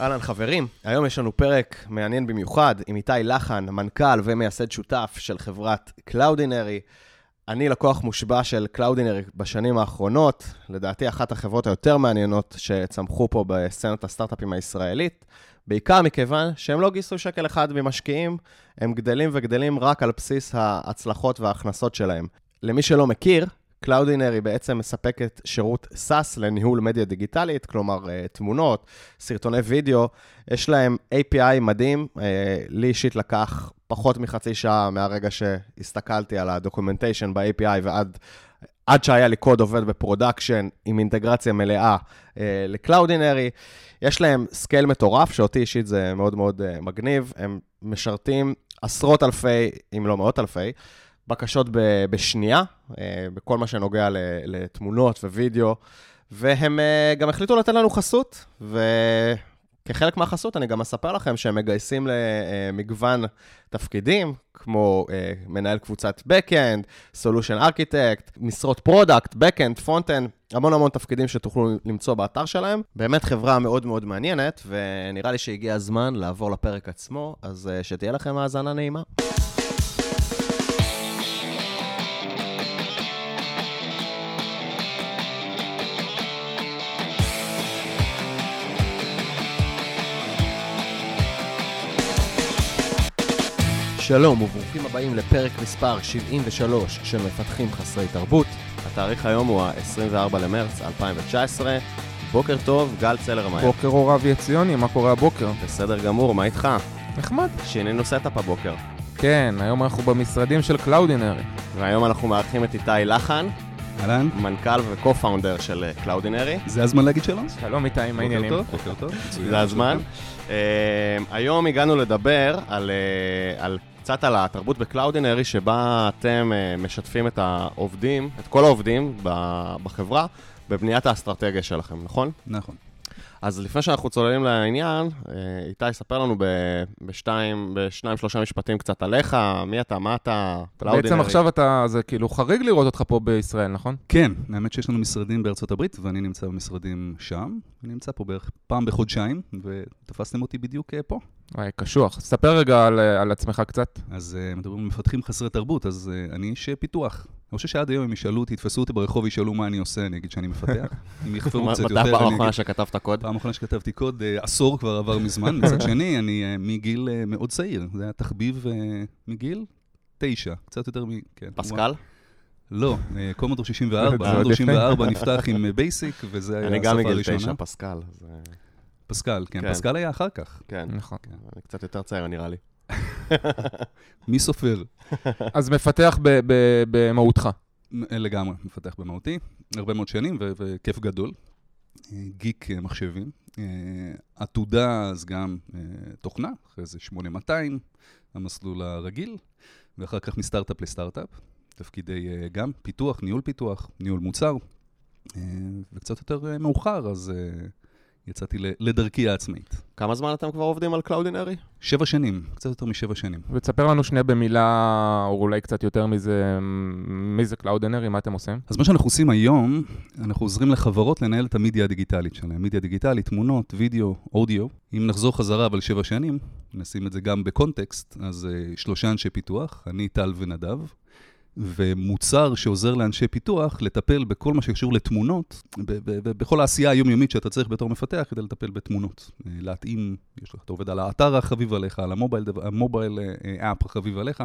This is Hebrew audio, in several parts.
אהלן חברים, היום יש לנו פרק מעניין במיוחד עם איתי לחן, מנכ"ל ומייסד שותף של חברת Cloudinary. אני לקוח מושבע של Cloudinary בשנים האחרונות, לדעתי אחת החברות היותר מעניינות שצמחו פה בסצנת הסטארט-אפים הישראלית, בעיקר מכיוון שהם לא גייסו שקל אחד ממשקיעים, הם גדלים וגדלים רק על בסיס ההצלחות וההכנסות שלהם. למי שלא מכיר, Cloudinary בעצם מספקת שירות SaaS לניהול מדיה דיגיטלית, כלומר אה, תמונות, סרטוני וידאו, יש להם API מדהים, אה, לי אישית לקח פחות מחצי שעה מהרגע שהסתכלתי על ה documentation ב-API ועד עד שהיה לי קוד עובד ב production עם אינטגרציה מלאה אה, ל Cloudinary. יש להם scale מטורף, שאותי אישית זה מאוד מאוד אה, מגניב, הם משרתים עשרות אלפי, אם לא מאות אלפי, בקשות ב- בשנייה, אה, בכל מה שנוגע לתמונות ווידאו, והם אה, גם החליטו לתת לנו חסות, וכחלק מהחסות אני גם אספר לכם שהם מגייסים למגוון תפקידים, כמו אה, מנהל קבוצת Backend, Solution Architect, משרות Product, Backend, Frontend, המון המון תפקידים שתוכלו למצוא באתר שלהם. באמת חברה מאוד מאוד מעניינת, ונראה לי שהגיע הזמן לעבור לפרק עצמו, אז שתהיה לכם האזנה נעימה. שלום וברוכים הבאים לפרק מספר 73 של מפתחים חסרי תרבות. התאריך היום הוא ה-24 למרץ 2019. בוקר טוב, גל צלר מהר. בוקר אור אבי עציוני, מה קורה הבוקר? בסדר גמור, מה איתך? נחמד. שינינו setup הבוקר. כן, היום אנחנו במשרדים של Cloudinary. והיום אנחנו מארחים את איתי לחן. אהלן. מנכ"ל ו co-founder של Cloudinary. זה הזמן להגיד שלום? שלום איתי, מה העניינים? בוקר טוב, בוקר טוב. זה הזמן. Uh, היום הגענו לדבר על, על קצת על התרבות ב Cloudinary, שבה אתם uh, משתפים את העובדים, את כל העובדים בחברה, בבניית האסטרטגיה שלכם, נכון? נכון. אז לפני שאנחנו צוללים לעניין, אה, איתי, ספר לנו בשתיים, בשניים, שלושה משפטים קצת עליך, מי אתה, מה אתה, Cloudinary. בעצם עכשיו אתה, זה כאילו חריג לראות אותך פה בישראל, נכון? כן, האמת שיש לנו משרדים בארצות הברית, ואני נמצא במשרדים שם. אני נמצא פה בערך פעם בחודשיים, ותפסתם אותי בדיוק אה, פה. וואי, קשוח. ספר רגע על, אה, על עצמך קצת. אז מדברים על מפתחים חסרי תרבות, אז אני איש פיתוח. אני חושב שעד היום אם ישאלו אותי, יתפסו אותי ברחוב וישאלו מה אני עושה, אני אגיד שאני מפתח. אם יחפרו קצת יותר, אני אגיד... מתי פעם אחרונה שכתבת קוד? פעם אחרונה שכתבתי קוד, אה, עשור כבר עבר מזמן. מצד שני, אני אה, מגיל אה, מאוד צעיר. זה היה תחביב מגיל תשע, קצת יותר מ... כן. פסקל? לא, קומודור 64. קומודור 64 נפתח עם בייסיק, וזה היה השפה הראשונה. אני גם מגיל תשע, פסקל. פסקל, כן. כן. פסקל היה אחר כך. כן, נכון. אני קצת יותר צעיר, נראה לי. מי סופר? אז מפתח במהותך. לגמרי, מפתח במהותי. הרבה מאוד שנים וכיף גדול. גיק מחשבים. עתודה, אז גם תוכנה, אחרי זה 8200, המסלול הרגיל, ואחר כך מסטארט-אפ לסטארט-אפ. תפקידי גם פיתוח, ניהול פיתוח, ניהול מוצר. וקצת יותר מאוחר, אז יצאתי לדרכי העצמאית. כמה זמן אתם כבר עובדים על קלאודינרי? שבע שנים, קצת יותר משבע שנים. ותספר לנו שנייה במילה, או אולי קצת יותר מזה, מי זה קלאודינרי, מה אתם עושים? אז מה שאנחנו עושים היום, אנחנו עוזרים לחברות לנהל את המדיה הדיגיטלית שלהם. מדיה דיגיטלית, תמונות, וידאו, אודיו. אם נחזור חזרה אבל שבע שנים, נשים את זה גם בקונטקסט, אז uh, שלושה אנשי פיתוח, אני, טל ונדב. ומוצר שעוזר לאנשי פיתוח לטפל בכל מה שקשור לתמונות, בכל העשייה היומיומית שאתה צריך בתור מפתח כדי לטפל בתמונות. אה, להתאים, יש לך, אתה עובד על האתר החביב עליך, על המובייל אפ החביב עליך,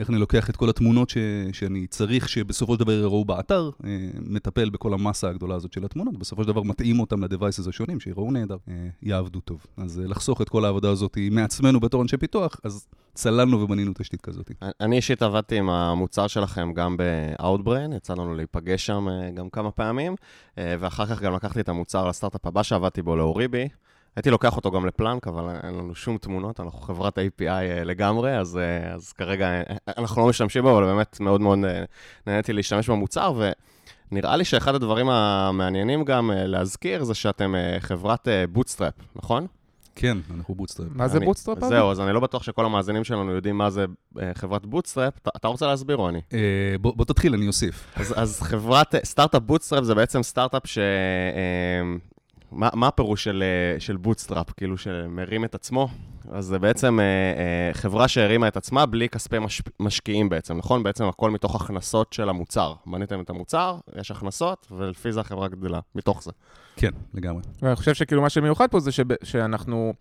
איך אני לוקח את כל התמונות ש, שאני צריך שבסופו של דבר יראו באתר, אה, מטפל בכל המסה הגדולה הזאת של התמונות, בסופו של דבר מתאים אותם לדווייסס השונים, שיראו נהדר, אה, יעבדו טוב. אז אה, לחסוך את כל העבודה הזאת מעצמנו בתור אנשי פיתוח, אז צללנו ובנינו תשתית כזאת. אני אישית עבדתי עם המוצר שלכם גם ב-Outbrain, יצא לנו להיפגש שם גם כמה פעמים, ואחר כך גם לקחתי את המוצר לסטארט-אפ הבא שעבדתי בו, לאוריבי. הייתי לוקח אותו גם לפלאנק, אבל אין לנו שום תמונות, אנחנו חברת API אה, לגמרי, אז, אה, אז כרגע אה, אנחנו לא משתמשים בו, אבל באמת מאוד מאוד נהניתי להשתמש במוצר, ונראה לי שאחד הדברים המעניינים גם להזכיר זה שאתם חברת bootstrap, נכון? כן, אנחנו bootstrap. מה זה bootstrap? זהו, אז אני לא בטוח שכל המאזינים שלנו יודעים מה זה חברת bootstrap. אתה רוצה להסביר או אני? בוא תתחיל, אני אוסיף. אז חברת, סטארט-אפ bootstrap זה בעצם סטארט-אפ ש... מה, מה הפירוש של, אה, של bootstrap, כאילו שמרים את עצמו? אז זה בעצם אה, אה, חברה שהרימה את עצמה בלי כספי מש, משקיעים בעצם, נכון? בעצם הכל מתוך הכנסות של המוצר. בניתם את המוצר, יש הכנסות, ולפי זה החברה גדלה, מתוך זה. כן, לגמרי. ואני חושב שכאילו מה שמיוחד פה זה שב, שאנחנו...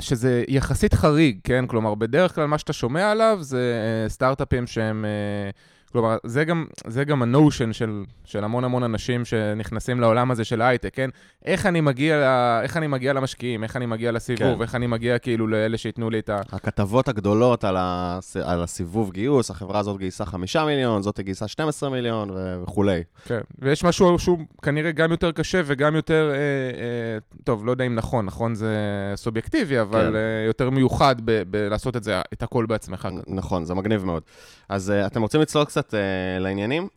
שזה יחסית חריג, כן? כלומר, בדרך כלל מה שאתה שומע עליו זה אה, סטארט-אפים שהם... אה, כלומר, זה גם, זה גם הנושן של, של המון המון אנשים שנכנסים לעולם הזה של הייטק, כן? איך אני מגיע, איך אני מגיע למשקיעים, איך אני מגיע לסיבוב, כן. איך אני מגיע כאילו לאלה שייתנו לי את ה... הכתבות הגדולות על, הס... על הסיבוב גיוס, החברה הזאת גייסה 5 מיליון, זאת גייסה 12 מיליון ו... וכולי. כן, ויש משהו שהוא כנראה גם יותר קשה וגם יותר, אה, אה, טוב, לא יודע אם נכון, נכון זה סובייקטיבי, אבל כן. אה, יותר מיוחד ב- בלעשות את זה, את הכל בעצמך. נ- נכון, זה מגניב מאוד. אז uh, אתם רוצים לצלול קצת uh, לעניינים?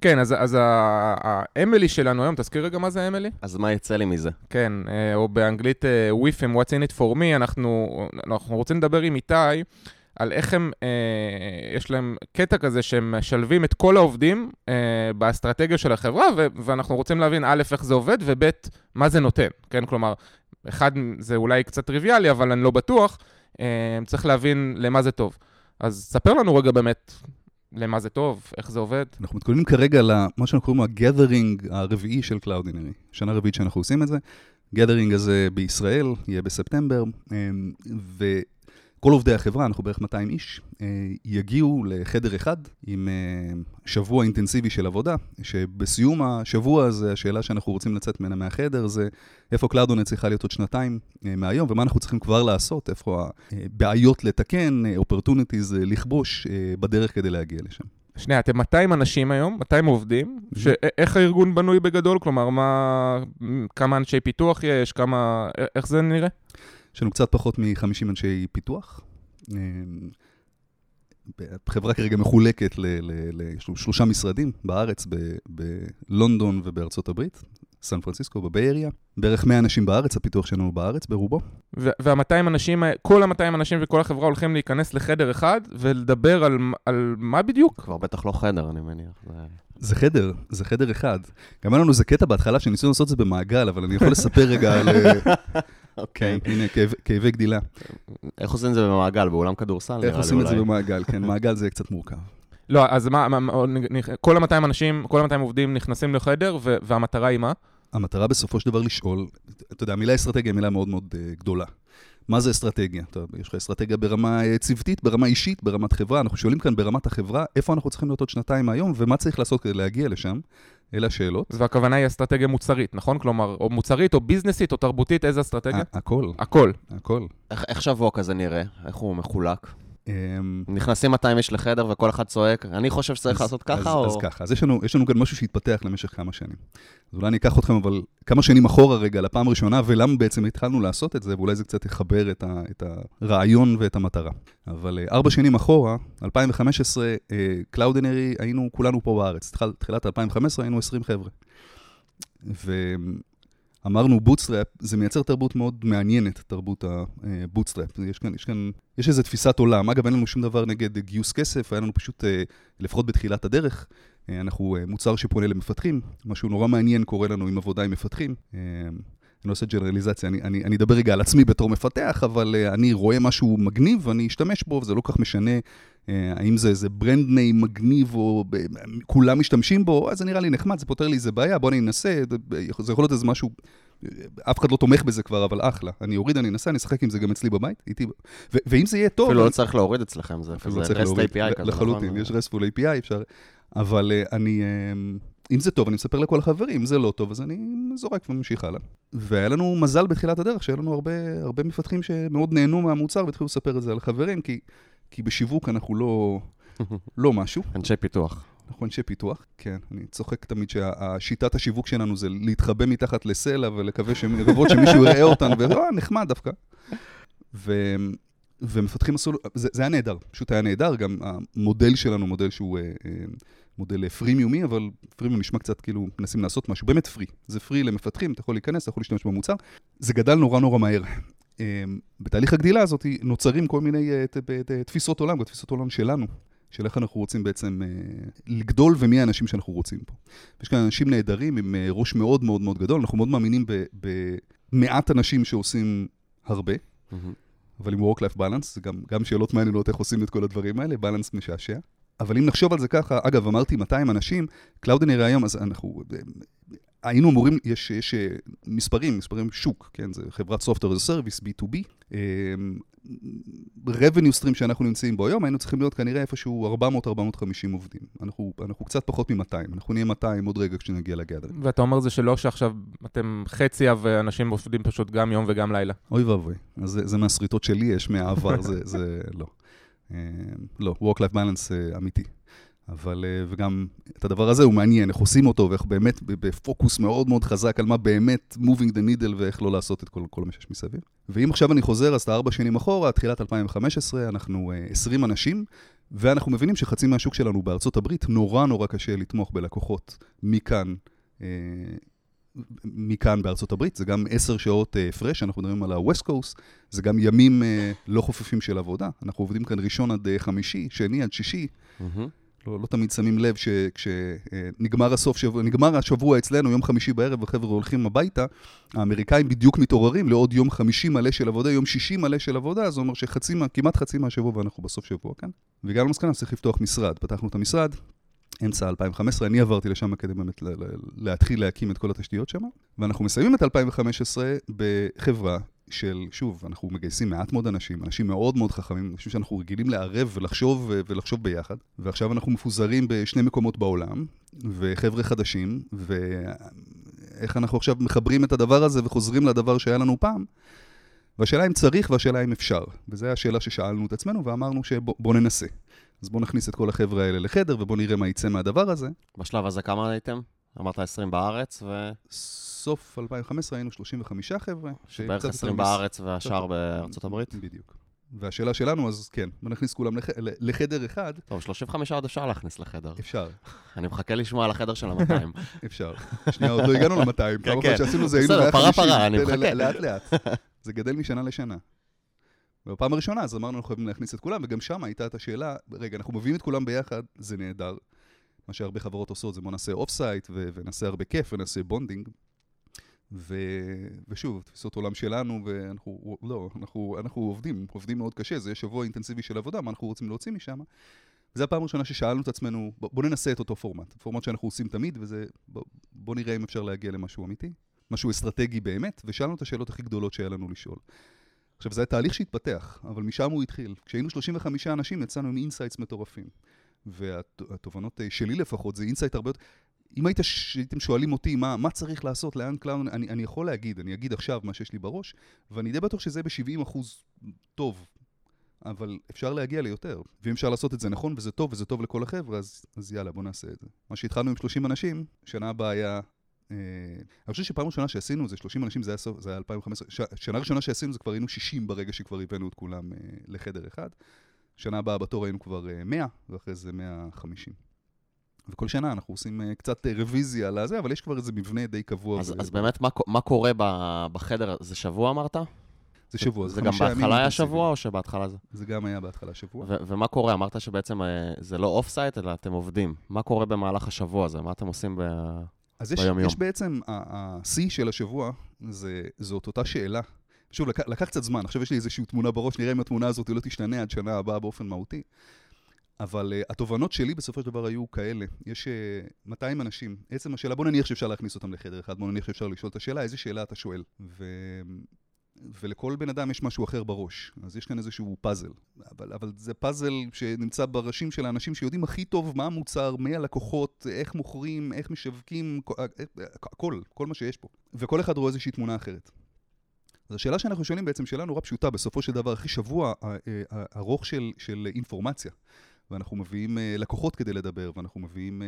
כן, אז, אז האמילי שלנו היום, תזכיר רגע מה זה אמילי? אז מה יצא לי מזה? כן, אה, או באנגלית אה, WIFM, What's in it for me, אנחנו, אנחנו רוצים לדבר עם איתי על איך הם, אה, יש להם קטע כזה שהם משלבים את כל העובדים אה, באסטרטגיה של החברה, ו- ואנחנו רוצים להבין א', איך זה עובד, וב', מה זה נותן, כן? כלומר, אחד, זה אולי קצת טריוויאלי, אבל אני לא בטוח, אה, צריך להבין למה זה טוב. אז ספר לנו רגע באמת למה זה טוב, איך זה עובד. אנחנו מתכוננים כרגע למה שאנחנו קוראים ה-gathering הרביעי של Cloudinary. שנה רביעית שאנחנו עושים את זה. gathering הזה בישראל, יהיה בספטמבר, אמ, וכל עובדי החברה, אנחנו בערך 200 איש, אה, יגיעו לחדר אחד עם אה, שבוע אינטנסיבי של עבודה, שבסיום השבוע הזה, השאלה שאנחנו רוצים לצאת ממנה מהחדר זה איפה קלאודינרי צריכה להיות עוד שנתיים אה, מהיום, ומה אנחנו צריכים כבר לעשות, איפה הבעיות לתקן, opportunities לכבוש בדרך כדי להגיע לשם. שנייה, אתם 200 אנשים היום, 200 עובדים, ש- איך הארגון בנוי בגדול? כלומר, מה, כמה אנשי פיתוח יש, כמה, איך זה נראה? יש לנו קצת פחות מ-50 אנשי פיתוח. אה, החברה כרגע מחולקת, ל, ל, ל, יש לנו שלושה משרדים בארץ, ב, בלונדון ובארצות הברית, סן פרנסיסקו, בביי-אריה. בערך 100 אנשים בארץ, הפיתוח שלנו בארץ, ברובו. וה-200 אנשים, כל ה-200 אנשים וכל החברה הולכים להיכנס לחדר אחד ולדבר על, על מה בדיוק? כבר בטח לא חדר, אני מניח. זה... זה חדר, זה חדר אחד. גם היה לנו איזה קטע בהתחלה שניסינו לעשות את זה במעגל, אבל אני יכול לספר רגע על... אה, אוקיי. כן, הנה, כאב- כאבי גדילה. איך עושים את זה במעגל? באולם כדורסל, נראה לי איך אולי. עושים את זה במעגל? כן, מעגל זה קצת מורכב. לא, אז מה, כל ה-200 אנשים, כל ה-200 עובדים נכנסים לחדר, ו- והמטרה היא מה? המטרה בסופו של דבר לשאול, אתה יודע, המילה אסטרטגיה היא מילה מאוד מאוד uh, גדולה. מה זה אסטרטגיה? אתה, יש לך אסטרטגיה ברמה uh, צוותית, ברמה אישית, ברמת חברה. אנחנו שואלים כאן ברמת החברה, איפה אנחנו צריכים להיות עוד שנתיים מהיום, ומה צריך לעשות כדי להגיע לשם. אלה השאלות. והכוונה היא אסטרטגיה מוצרית, נכון? כלומר, או מוצרית, או ביזנסית, או תרבותית, איזה אסטרטגיה? הכל, הכל. הכל. איך, איך שבוע כזה נראה? איך הוא מחולק? אמ, נכנסים 200 איש לחדר וכל אחד צועק, אני חושב שצריך לעשות ככה, או... אז ככה, אז יש לנו, כאן משהו שהתפתח למשך כמה שנים. אז אולי אני אקח אתכם, אבל כמה שנים אחורה רגע, לפעם הראשונה, ולמה בעצם התחלנו לעשות את זה, ואולי זה קצת יחבר את, ה, את הרעיון ואת המטרה. אבל אה, ארבע שנים אחורה, 2015, קלאודינרי, היינו כולנו פה בארץ. תחילת 2015 היינו 20 חבר'ה. ואמרנו bootstrap, זה מייצר תרבות מאוד מעניינת, תרבות ה bootstrap. יש כאן, יש כאן, יש איזו תפיסת עולם. אגב, אין לנו שום דבר נגד גיוס כסף, היה לנו פשוט, אה, לפחות בתחילת הדרך, אה, אנחנו אה, מוצר שפונה למפתחים, משהו נורא מעניין קורה לנו עם עבודה עם מפתחים. אני לא עושה ג'נרליזציה, אני, אני, אני אדבר רגע על עצמי בתור מפתח, אבל uh, אני רואה משהו מגניב ואני אשתמש בו, וזה לא כל כך משנה uh, האם זה איזה ברנד ניים מגניב או ב, כולם משתמשים בו, אז זה נראה לי נחמד, זה פותר לי איזה בעיה, בוא אני אנסה, זה יכול להיות איזה משהו, אף אחד לא תומך בזה כבר, אבל אחלה. אני אוריד, אני אנסה, אני אשחק עם זה גם אצלי בבית, איתי, ו- ואם זה יהיה טוב... אפילו אני... לא צריך להוריד אצלכם, זה אפילו לא צריך REST להוריד. API כזה, לחלוטין, נכון? יש RESTful API, אפשר... אבל uh, אני, uh, אם זה טוב, אני מספר לכל החברים, אם זה לא טוב, אז אני זורק וממשיך הלאה. והיה לנו מזל בתחילת הדרך, שהיה לנו הרבה, הרבה מפתחים שמאוד נהנו מהמוצר והתחילו לספר את זה על חברים, כי, כי בשיווק אנחנו לא, לא משהו. אנשי פיתוח. אנחנו אנשי פיתוח, כן, אני צוחק תמיד שהשיטת השיווק שלנו זה להתחבא מתחת לסלע ולקווה לקוות שמישהו יראה אותנו, ואה, נחמד דווקא. ו... ומפתחים עשו, זה, זה היה נהדר, פשוט היה נהדר, גם המודל שלנו מודל שהוא אה, אה, מודל פרימיומי, אבל פרימיום נשמע קצת כאילו מנסים לעשות משהו, באמת פרי, זה פרי למפתחים, אתה יכול להיכנס, אתה יכול להשתמש במוצר, זה גדל נורא נורא מהר. אה, בתהליך הגדילה הזאת נוצרים כל מיני אה, תפיסות עולם, גם תפיסות עולם שלנו, של איך אנחנו רוצים בעצם אה, לגדול ומי האנשים שאנחנו רוצים פה. יש כאן אנשים נהדרים עם אה, ראש מאוד מאוד מאוד גדול, אנחנו מאוד מאמינים במעט אנשים שעושים הרבה, אבל עם Work-Life Balance, זה גם, גם שאלות מעניינות איך עושים את כל הדברים האלה, balance משעשע. אבל אם נחשוב על זה ככה, אגב, אמרתי 200 אנשים, קלאודינרי היום, אז אנחנו, היינו אמורים, יש, יש אה, מספרים, מספרים שוק, כן, זה חברת Software as a Service, B2B. revenue stream שאנחנו נמצאים בו היום, היינו צריכים להיות כנראה איפשהו 400-450 עובדים. אנחנו, אנחנו קצת פחות מ-200, אנחנו נהיה 200 עוד רגע כשנגיע לגדר. ואתה אומר זה שלא שעכשיו אתם חצי ואנשים עובדים פשוט גם יום וגם לילה. אוי ואבוי, אז זה, זה מהשריטות שלי יש מהעבר, זה, זה לא. לא, Work-Life Balance אמיתי. אבל, אה, וגם את הדבר הזה הוא מעניין, איך עושים אותו, ואיך באמת בפוקוס מאוד מאוד חזק על מה באמת moving the needle ואיך לא לעשות את כל, כל מה שיש מסביב. ואם עכשיו אני חוזר, אז את ארבע שנים אחורה, תחילת 2015, אנחנו 20 אה, אנשים, ואנחנו מבינים שחצי מהשוק שלנו בארצות הברית, נורא נורא קשה לתמוך בלקוחות מכאן. אה, מכאן בארצות הברית, זה גם עשר שעות הפרש, uh, אנחנו מדברים על ה-West Coast, זה גם ימים uh, לא חופפים של עבודה. אנחנו עובדים כאן ראשון עד uh, חמישי, שני עד שישי. Mm-hmm. לא, לא תמיד שמים לב שכשנגמר הסוף שבוע, נגמר השבוע אצלנו, יום חמישי בערב, החבר'ה הולכים הביתה, האמריקאים בדיוק מתעוררים לעוד יום חמישי מלא של עבודה, יום שישי מלא של עבודה, זה אומר שחצי, כמעט חצי מהשבוע ואנחנו בסוף שבוע כאן. והגענו למסקנה, צריך לפתוח משרד. פתחנו את המשרד, אמצע 2015, אני עברתי לשם כדי באמת להתחיל להקים את כל התשתיות שם, ואנחנו מסיימים את 2015 בחברה של, שוב, אנחנו מגייסים מעט מאוד אנשים, אנשים מאוד מאוד חכמים, אנשים שאנחנו רגילים לערב ולחשוב ולחשוב ביחד, ועכשיו אנחנו מפוזרים בשני מקומות בעולם, וחבר'ה חדשים, ואיך אנחנו עכשיו מחברים את הדבר הזה וחוזרים לדבר שהיה לנו פעם. והשאלה אם צריך והשאלה אם אפשר. וזו השאלה ששאלנו את עצמנו ואמרנו שבוא ננסה. אז בואו נכניס את כל החבר'ה האלה לחדר ובואו נראה מה יצא מהדבר הזה. בשלב הזה כמה הייתם? אמרת 20 בארץ ו... סוף 2015 היינו 35 חבר'ה. שבערך 20 בארץ והשאר בארצות הברית? בדיוק. והשאלה שלנו, אז כן, בוא נכניס כולם לח... לחדר אחד. טוב, 35 עוד אפשר להכניס לחדר. אפשר. אני מחכה לשמוע על החדר של ה-200. אפשר. שנייה, עוד לא הגענו ל-200. כמה פעמים. שעשינו זה היינו 150. בסדר, פרה פרה, אני מחכה. לאט לאט. זה גדל משנה לשנה. ובפעם הראשונה, אז אמרנו, אנחנו חייבים להכניס את כולם, וגם שם הייתה את השאלה, רגע, אנחנו מביאים את כולם ביחד, זה נהדר. מה שהרבה חברות עושות זה בוא נעשה off-site, ונעשה הרבה כיף, ונעשה bonding. ו... ושוב, תפיסות עולם שלנו, ואנחנו, לא, אנחנו, אנחנו עובדים, עובדים מאוד קשה, זה שבוע אינטנסיבי של עבודה, מה אנחנו רוצים להוציא משם. וזו הפעם הראשונה ששאלנו את עצמנו, בוא, בוא ננסה את אותו פורמט, פורמט שאנחנו עושים תמיד, וזה, בוא, בוא נראה אם אפשר להגיע למשהו אמיתי, משהו אסטרטגי באמת, ושאלנו את השאלות הכי גדולות שהיה לנו לשאול. עכשיו, זה היה תהליך שהתפתח, אבל משם הוא התחיל. כשהיינו 35 אנשים, יצאנו עם insights מטורפים. והתובנות אה, שלי לפחות, זה insight הרבה יותר... אם היית, הייתם שואלים אותי מה, מה צריך לעשות, לאן קלאון, אני, אני יכול להגיד, אני אגיד עכשיו מה שיש לי בראש, ואני די בטוח שזה ב-70 אחוז טוב, אבל אפשר להגיע ליותר. ואם אפשר לעשות את זה נכון, וזה טוב, וזה טוב לכל החבר'ה, אז, אז יאללה, בוא נעשה את זה. מה שהתחלנו עם 30 אנשים, שנה הבאה היה... אה, אני חושב שפעם ראשונה שעשינו זה 30 אנשים, זה היה, סוף, זה היה 2015. ש, שנה ראשונה שעשינו זה כבר היינו 60 ברגע שכבר הבאנו את כולם אה, לחדר אחד. שנה הבאה בתור היינו כבר 100, אה, ואחרי זה 150. וכל שנה אנחנו עושים קצת רוויזיה על הזה, אבל יש כבר איזה מבנה די קבוע. אז, ו... אז באמת, מה, מה קורה בחדר? זה שבוע אמרת? זה שבוע, זה, זה גם בהתחלה היה שבוע או שבהתחלה זה? זה גם היה בהתחלה שבוע. ו- ומה קורה? אמרת שבעצם זה לא off-site, אלא אתם עובדים. מה קורה במהלך השבוע הזה? מה אתם עושים ב... אז יש, יש בעצם, השיא של השבוע, זה, זאת אותה שאלה. שוב, לקח, לקח קצת זמן, עכשיו יש לי איזושהי תמונה בראש, נראה אם התמונה הזאת לא תשתנה עד שנה הבאה באופן מהותי. אבל uh, התובנות שלי בסופו של דבר היו כאלה. יש uh, אה, 200 אנשים. עצם השאלה, בוא נניח שאפשר להכניס אותם לחדר אחד, בוא נניח שאפשר לשאול את השאלה, איזה שאלה אתה שואל. ו... ולכל בן אדם יש משהו אחר בראש. אז יש כאן איזשהו פאזל. אבל, אבל זה פאזל שנמצא בראשים של האנשים שיודעים הכי טוב מה המוצר, מי הלקוחות, איך מוכרים, איך משווקים, אה, הכל, כל מה שיש פה. וכל אחד רואה איזושהי תמונה אחרת. אז השאלה שאנחנו שואלים בעצם, שאלה נורא פשוטה, בסופו של דבר, אחרי שבוע ארוך של, של אינפורמציה. ואנחנו מביאים לקוחות כדי לדבר, ואנחנו מביאים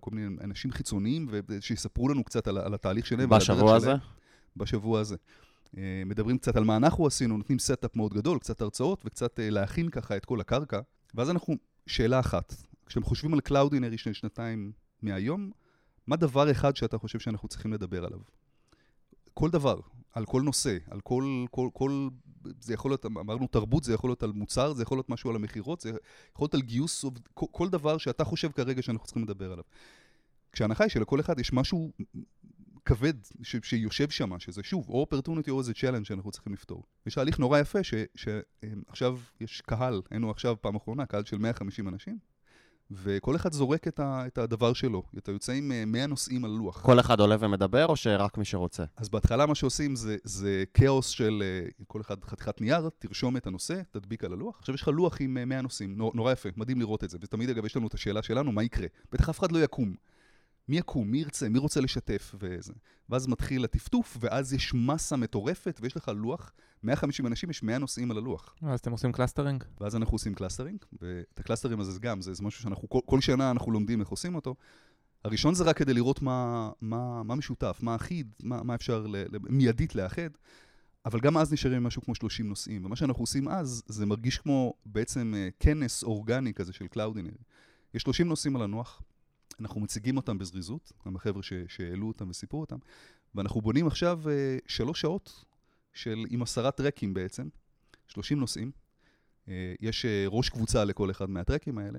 כל מיני אנשים חיצוניים שיספרו לנו קצת על, על התהליך שלהם. בשבוע הזה? בשבוע הזה. Uh, מדברים קצת על מה אנחנו עשינו, נותנים setup מאוד גדול, קצת הרצאות וקצת uh, להכין ככה את כל הקרקע. ואז אנחנו, שאלה אחת, כשאתם חושבים על קלאודינרי של שנתיים מהיום, מה דבר אחד שאתה חושב שאנחנו צריכים לדבר עליו? כל דבר, על כל נושא, על כל, כל, כל זה יכול להיות, אמרנו תרבות, זה יכול להיות על מוצר, זה יכול להיות משהו על המכירות, זה יכול להיות על גיוס, כל, כל דבר שאתה חושב כרגע שאנחנו צריכים לדבר עליו. כשההנחה היא שלכל אחד יש משהו כבד ש, שיושב שם, שזה שוב, או opportunity או איזה challenge שאנחנו צריכים לפתור. יש תהליך נורא יפה שעכשיו יש קהל, היינו עכשיו פעם אחרונה, קהל של 150 אנשים, וכל אחד זורק את, ה, את הדבר שלו. אתה יוצא עם 100 אה, נושאים על לוח. כל אחד עולה ומדבר, או שרק מי שרוצה? אז בהתחלה מה שעושים זה, זה כאוס של אה, כל אחד חתיכת נייר, תרשום את הנושא, תדביק על הלוח. עכשיו יש לך לוח עם 100 אה, נושאים, נור, נורא יפה, מדהים לראות את זה. ותמיד, אגב, יש לנו את השאלה שלנו, מה יקרה? בטח אף אחד לא יקום. מי יקום, מי ירצה, מי רוצה לשתף וזה. ואז מתחיל הטפטוף, ואז יש מסה מטורפת, ויש לך לוח, 150 אנשים, יש 100 נושאים על הלוח. אז אתם עושים clustering? ואז אנחנו עושים clustering, ואת ה clustering הזה גם, זה, זה משהו שאנחנו, כל, כל שנה אנחנו לומדים איך עושים אותו. הראשון זה רק כדי לראות מה, מה, מה משותף, מה אחיד, מה, מה אפשר ל, ל, מיידית לאחד. אבל גם אז נשארים משהו כמו 30 נושאים, ומה שאנחנו עושים אז, זה מרגיש כמו בעצם אה, כנס אורגני כזה של קלאודינרי. יש 30 נושאים על הנוח, אנחנו מציגים אותם בזריזות, גם החבר'ה שהעלו אותם וסיפרו אותם, ואנחנו בונים עכשיו uh, שלוש שעות של, עם עשרה טרקים בעצם, 30 נושאים. Uh, יש uh, ראש קבוצה לכל אחד מהטרקים האלה,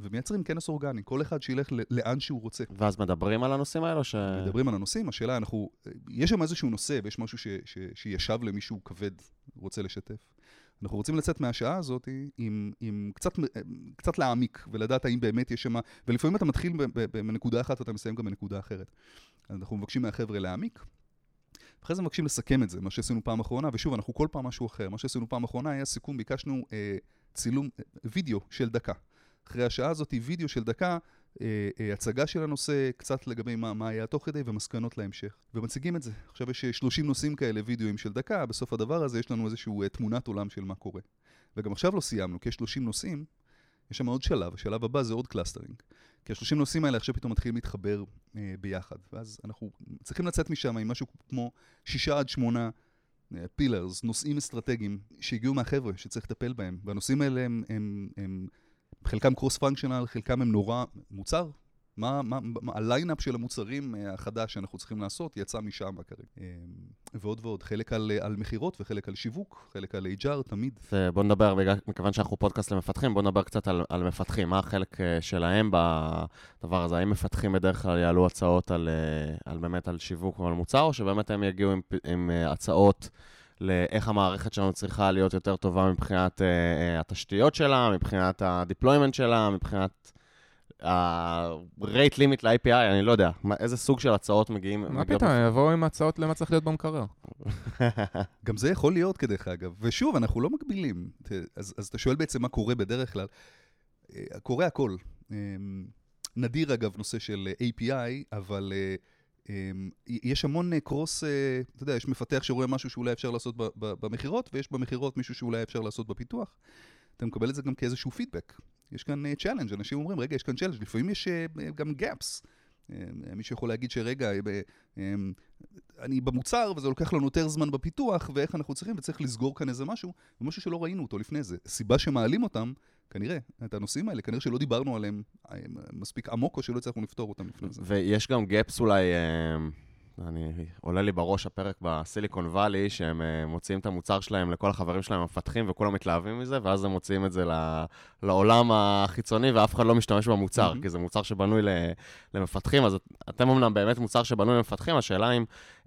ומייצרים כנס אורגני, כל אחד שילך לאן שהוא רוצה. ואז מדברים על הנושאים האלו? ש... מדברים על הנושאים, השאלה, אנחנו, יש שם איזשהו נושא ויש משהו ש, ש, שישב למישהו כבד, רוצה לשתף. אנחנו רוצים לצאת מהשעה הזאת עם, עם קצת, קצת להעמיק ולדעת האם באמת יש שם, ולפעמים אתה מתחיל בנקודה אחת ואתה מסיים גם בנקודה אחרת. אנחנו מבקשים מהחבר'ה להעמיק, אחרי זה מבקשים לסכם את זה, מה שעשינו פעם אחרונה, ושוב, אנחנו כל פעם משהו אחר. מה שעשינו פעם אחרונה היה סיכום, ביקשנו אה, צילום, אה, וידאו של דקה. אחרי השעה הזאת, וידאו של דקה, הצגה של הנושא, קצת לגבי מה, מה היה תוך כדי ומסקנות להמשך. ומציגים את זה. עכשיו יש 30 נושאים כאלה, וידאוים של דקה, בסוף הדבר הזה יש לנו איזושהי אה, תמונת עולם של מה קורה. וגם עכשיו לא סיימנו, כי יש 30 נושאים, יש שם עוד שלב, השלב הבא זה עוד clustering. כי ה-30 נושאים האלה עכשיו פתאום מתחילים להתחבר אה, ביחד. ואז אנחנו צריכים לצאת משם עם משהו כמו שישה עד שמונה pillars, נושאים אסטרטגיים שהגיעו מהחבר'ה שצריך לטפל בהם. והנושאים האלה הם, הם, הם חלקם cross functional, חלקם הם נורא מוצר. מה, מה, מה ה lineup של המוצרים אה, החדש שאנחנו צריכים לעשות יצא משם כרגע. אה, ועוד ועוד, חלק על, על מכירות וחלק על שיווק, חלק על HR, תמיד. בוא נדבר, מכיוון שאנחנו פודקאסט למפתחים, בוא נדבר קצת על, על מפתחים. מה החלק אה, שלהם בדבר הזה? האם מפתחים בדרך כלל יעלו הצעות על, על באמת על שיווק או על מוצר, או שבאמת הם יגיעו עם, עם הצעות... לאיך המערכת שלנו צריכה להיות יותר טובה מבחינת uh, uh, התשתיות שלה, מבחינת ה-deployment שלה, מבחינת ה-rate limit ל-API, אני לא יודע, מה, איזה סוג של הצעות מגיעים? מה פתאום, יבואו עם הצעות למה צריך להיות במקרר. גם זה יכול להיות כדרך אגב, ושוב, אנחנו לא מגבילים. אז, אז אתה שואל בעצם מה קורה בדרך כלל. אה, קורה הכל. נדיר אגב נושא של API, אבל... Uh, אמ, יש המון קרוס, אה, אה, אתה יודע, יש מפתח שרואה משהו שאולי אפשר לעשות במכירות, ויש במכירות מישהו שאולי אפשר לעשות בפיתוח. אתה מקבל את זה גם כאיזשהו פידבק. יש כאן challenge, אה, אנשים אומרים, רגע, יש כאן challenge, לפעמים יש גם gaps. מישהו יכול להגיד שרגע, אמ, אני במוצר וזה לוקח לנו יותר זמן בפיתוח, ואיך אנחנו צריכים, וצריך לסגור כאן איזה משהו, ומשהו שלא ראינו אותו לפני זה. סיבה שמעלים אותם, כנראה, את הנושאים האלה, כנראה שלא דיברנו עליהם מספיק עמוק, או שלא הצלחנו לפתור אותם לפני זה. ויש גם gaps אולי... אני, עולה לי בראש הפרק בסיליקון וואלי, שהם uh, מוציאים את המוצר שלהם לכל החברים שלהם המפתחים, וכולם מתלהבים מזה, ואז הם מוציאים את זה ל, לעולם החיצוני, ואף אחד לא משתמש במוצר, mm-hmm. כי זה מוצר שבנוי למפתחים, אז אתם אמנם באמת מוצר שבנוי למפתחים, השאלה אם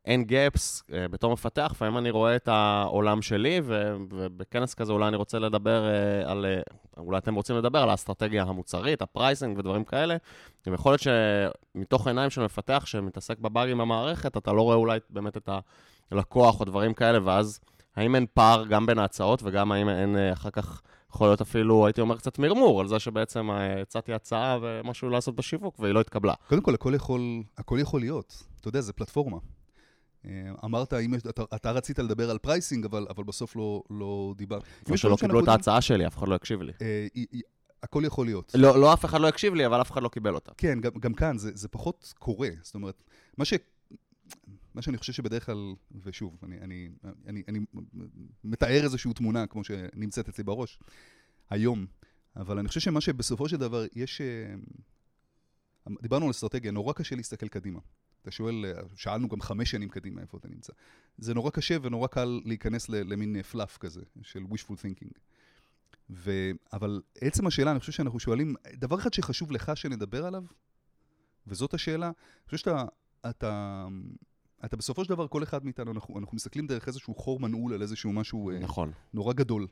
אין gaps uh, בתור מפתח, לפעמים אני רואה את העולם שלי, ו, ובכנס כזה אולי אני רוצה לדבר uh, על, uh, אולי אתם רוצים לדבר על האסטרטגיה המוצרית, ה pricing ודברים כאלה. גם יכול להיות שמתוך עיניים של מפתח שמתעסק בבאגים במערכת, אתה לא רואה אולי באמת את הלקוח או דברים כאלה, ואז האם אין פער גם בין ההצעות וגם האם אין אחר כך... יכול להיות אפילו, הייתי אומר, קצת מרמור על זה שבעצם הצעתי הצעה ומשהו לעשות בשיווק והיא לא התקבלה. קודם כל, הכל יכול, הכל יכול להיות. אתה יודע, זה פלטפורמה. אה, אמרת, אם אתה, אתה רצית לדבר על pricing, אבל, אבל בסוף לא, לא דיבר. כמו שלא קיבלו את ההצעה שלי, אף אחד לא הקשיב לי. אה, הכל יכול להיות. לא, לא אף אחד לא הקשיב לי, אבל אף אחד לא קיבל אותה. כן, גם, גם כאן זה, זה פחות קורה. זאת אומרת, מה, ש, מה שאני חושב שבדרך כלל, ושוב, אני, אני, אני, אני מתאר איזושהי תמונה, כמו שנמצאת אצלי בראש, היום, אבל אני חושב שמה שבסופו של דבר יש... אה, דיברנו על אסטרטגיה, נורא קשה להסתכל קדימה. אתה שואל, אה, שאלנו גם חמש שנים קדימה איפה אתה נמצא. זה נורא קשה ונורא קל להיכנס למין פלאף כזה, של wishful thinking. ו... אבל עצם השאלה, אני חושב שאנחנו שואלים, דבר אחד שחשוב לך שנדבר עליו, וזאת השאלה, אני חושב שאתה, אתה, אתה בסופו של דבר, כל אחד מאיתנו, אנחנו, אנחנו מסתכלים דרך איזשהו חור מנעול על איזשהו משהו נכון. נורא גדול.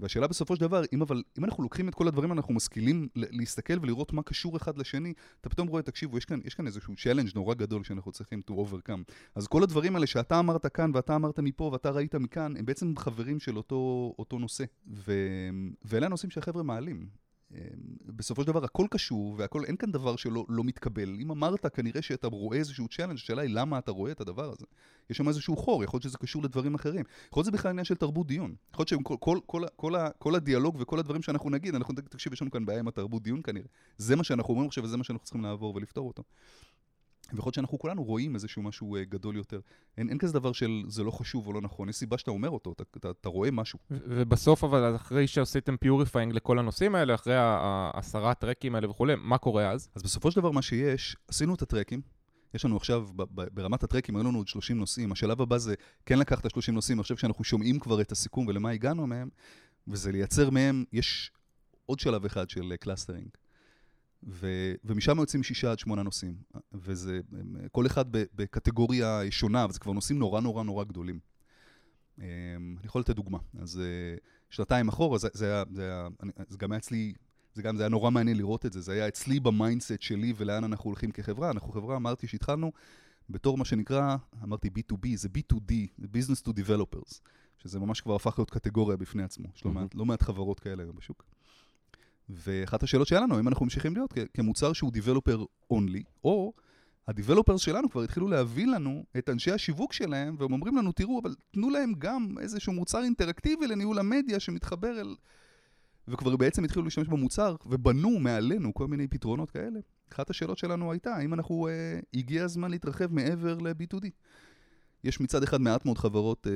והשאלה בסופו של דבר, אם, אבל, אם אנחנו לוקחים את כל הדברים, אנחנו משכילים להסתכל ולראות מה קשור אחד לשני, אתה פתאום רואה, תקשיבו, יש כאן, יש כאן איזשהו challenge נורא גדול שאנחנו צריכים to overcome. אז כל הדברים האלה שאתה אמרת כאן, ואתה אמרת מפה, ואתה ראית מכאן, הם בעצם חברים של אותו, אותו נושא. ו... ואלה הנושאים שהחבר'ה מעלים. אמ, בסופו של דבר הכל קשור, והכל, אין כאן דבר שלא לא מתקבל. אם אמרת, כנראה שאתה רואה איזשהו challenge, השאלה היא למה אתה רואה את הדבר הזה. יש שם איזשהו חור, יכול להיות שזה קשור לדברים אחרים. יכול להיות שזה בכלל עניין של תרבות דיון. יכול להיות שכל כל, כל, כל, כל הדיאלוג וכל הדברים שאנחנו נגיד, אנחנו תקשיב, יש לנו כאן בעיה עם התרבות דיון כנראה. זה מה שאנחנו אומרים עכשיו וזה מה שאנחנו צריכים לעבור ולפתור אותו. ויכול להיות שאנחנו כולנו רואים איזשהו משהו uh, גדול יותר. אין, אין כזה דבר של זה לא חשוב או לא נכון, יש סיבה שאתה אומר אותו, אתה, אתה, אתה רואה משהו. ובסוף אבל, אחרי שעשיתם purifying לכל הנושאים האלה, אחרי העשרה טרקים האלה וכולי, מה קורה אז? אז בסופו של דבר מה שיש, עשינו את הטרקים, יש לנו עכשיו, ברמת הטרקים, היו לנו עוד 30 נושאים, השלב הבא זה כן לקחת 30 נושאים, אני חושב שאנחנו שומעים כבר את הסיכום ולמה הגענו מהם, וזה לייצר מהם, יש עוד שלב אחד של clustering. Uh, ו, ומשם יוצאים שישה עד שמונה נושאים. וזה, כל אחד בקטגוריה שונה, וזה כבר נושאים נורא נורא נורא גדולים. אמ, אני יכול לתת דוגמה. אז אה, שנתיים אחורה, זה, זה, היה, זה, היה, זה גם היה אצלי, זה גם, זה היה נורא מעניין לראות את זה. זה היה אצלי ב mindset שלי ולאן אנחנו הולכים כחברה. אנחנו חברה, אמרתי שהתחלנו בתור מה שנקרא, אמרתי B2B, זה B2D, זה Business to Developers, שזה ממש כבר הפך להיות קטגוריה בפני עצמו. יש מעט, לא מעט חברות כאלה היום בשוק. ואחת השאלות שהיה לנו, האם אנחנו ממשיכים להיות כמוצר שהוא Developer only, או ה-Developers שלנו כבר התחילו להביא לנו את אנשי השיווק שלהם, והם אומרים לנו, תראו, אבל תנו להם גם איזשהו מוצר אינטראקטיבי לניהול המדיה שמתחבר אל... וכבר בעצם התחילו להשתמש במוצר, ובנו מעלינו כל מיני פתרונות כאלה. אחת השאלות שלנו הייתה, האם אנחנו, אה, הגיע הזמן להתרחב מעבר ל-B2D. יש מצד אחד מעט מאוד חברות, אה,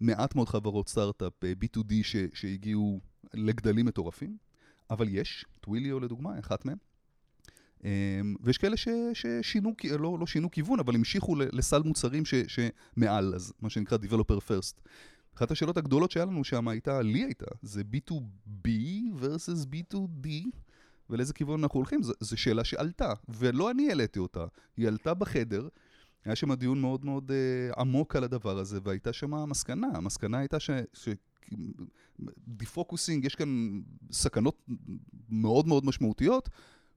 מעט מאוד חברות סטארט-אפ אה, B2D ש, שהגיעו לגדלים מטורפים. אבל יש, טוויליו לדוגמה, אחת מהן. אמ, ויש כאלה ש, ששינו, לא, לא שינו כיוון, אבל המשיכו לסל מוצרים ש, שמעל, אז מה שנקרא Developer First. אחת השאלות הגדולות שהיה לנו שם הייתה, לי הייתה, זה B2B versus B2D, ולאיזה כיוון אנחנו הולכים? זו שאלה שעלתה, ולא אני העליתי אותה, היא עלתה בחדר. היה שם דיון מאוד מאוד uh, עמוק על הדבר הזה, והייתה שם המסקנה. המסקנה הייתה ש, ש, דיפוקוסינג, יש כאן סכנות מאוד מאוד משמעותיות.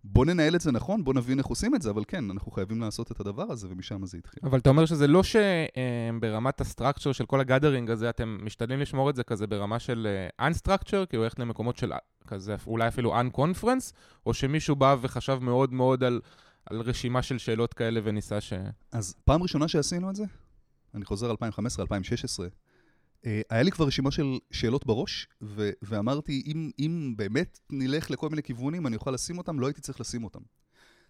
בוא ננהל את זה נכון, בוא נבין איך עושים את זה, אבל כן, אנחנו חייבים לעשות את הדבר הזה, ומשם זה התחיל. אבל אתה אומר שזה לא שברמת הסטרקצ'ר של כל הגאדרינג הזה, אתם משתדלים לשמור את זה כזה ברמה של אה, unstructure, כאילו ללכת למקומות של כזה, אולי אפילו unconference, או שמישהו בא וחשב מאוד מאוד על, על רשימה של שאלות כאלה וניסה ש... אז פעם ראשונה שעשינו את זה, אני חוזר 2015-2016, אה, היה לי כבר רשימה של שאלות בראש, ו- ואמרתי, אם, אם באמת נלך לכל מיני כיוונים, אני אוכל לשים אותם, לא הייתי צריך לשים אותם.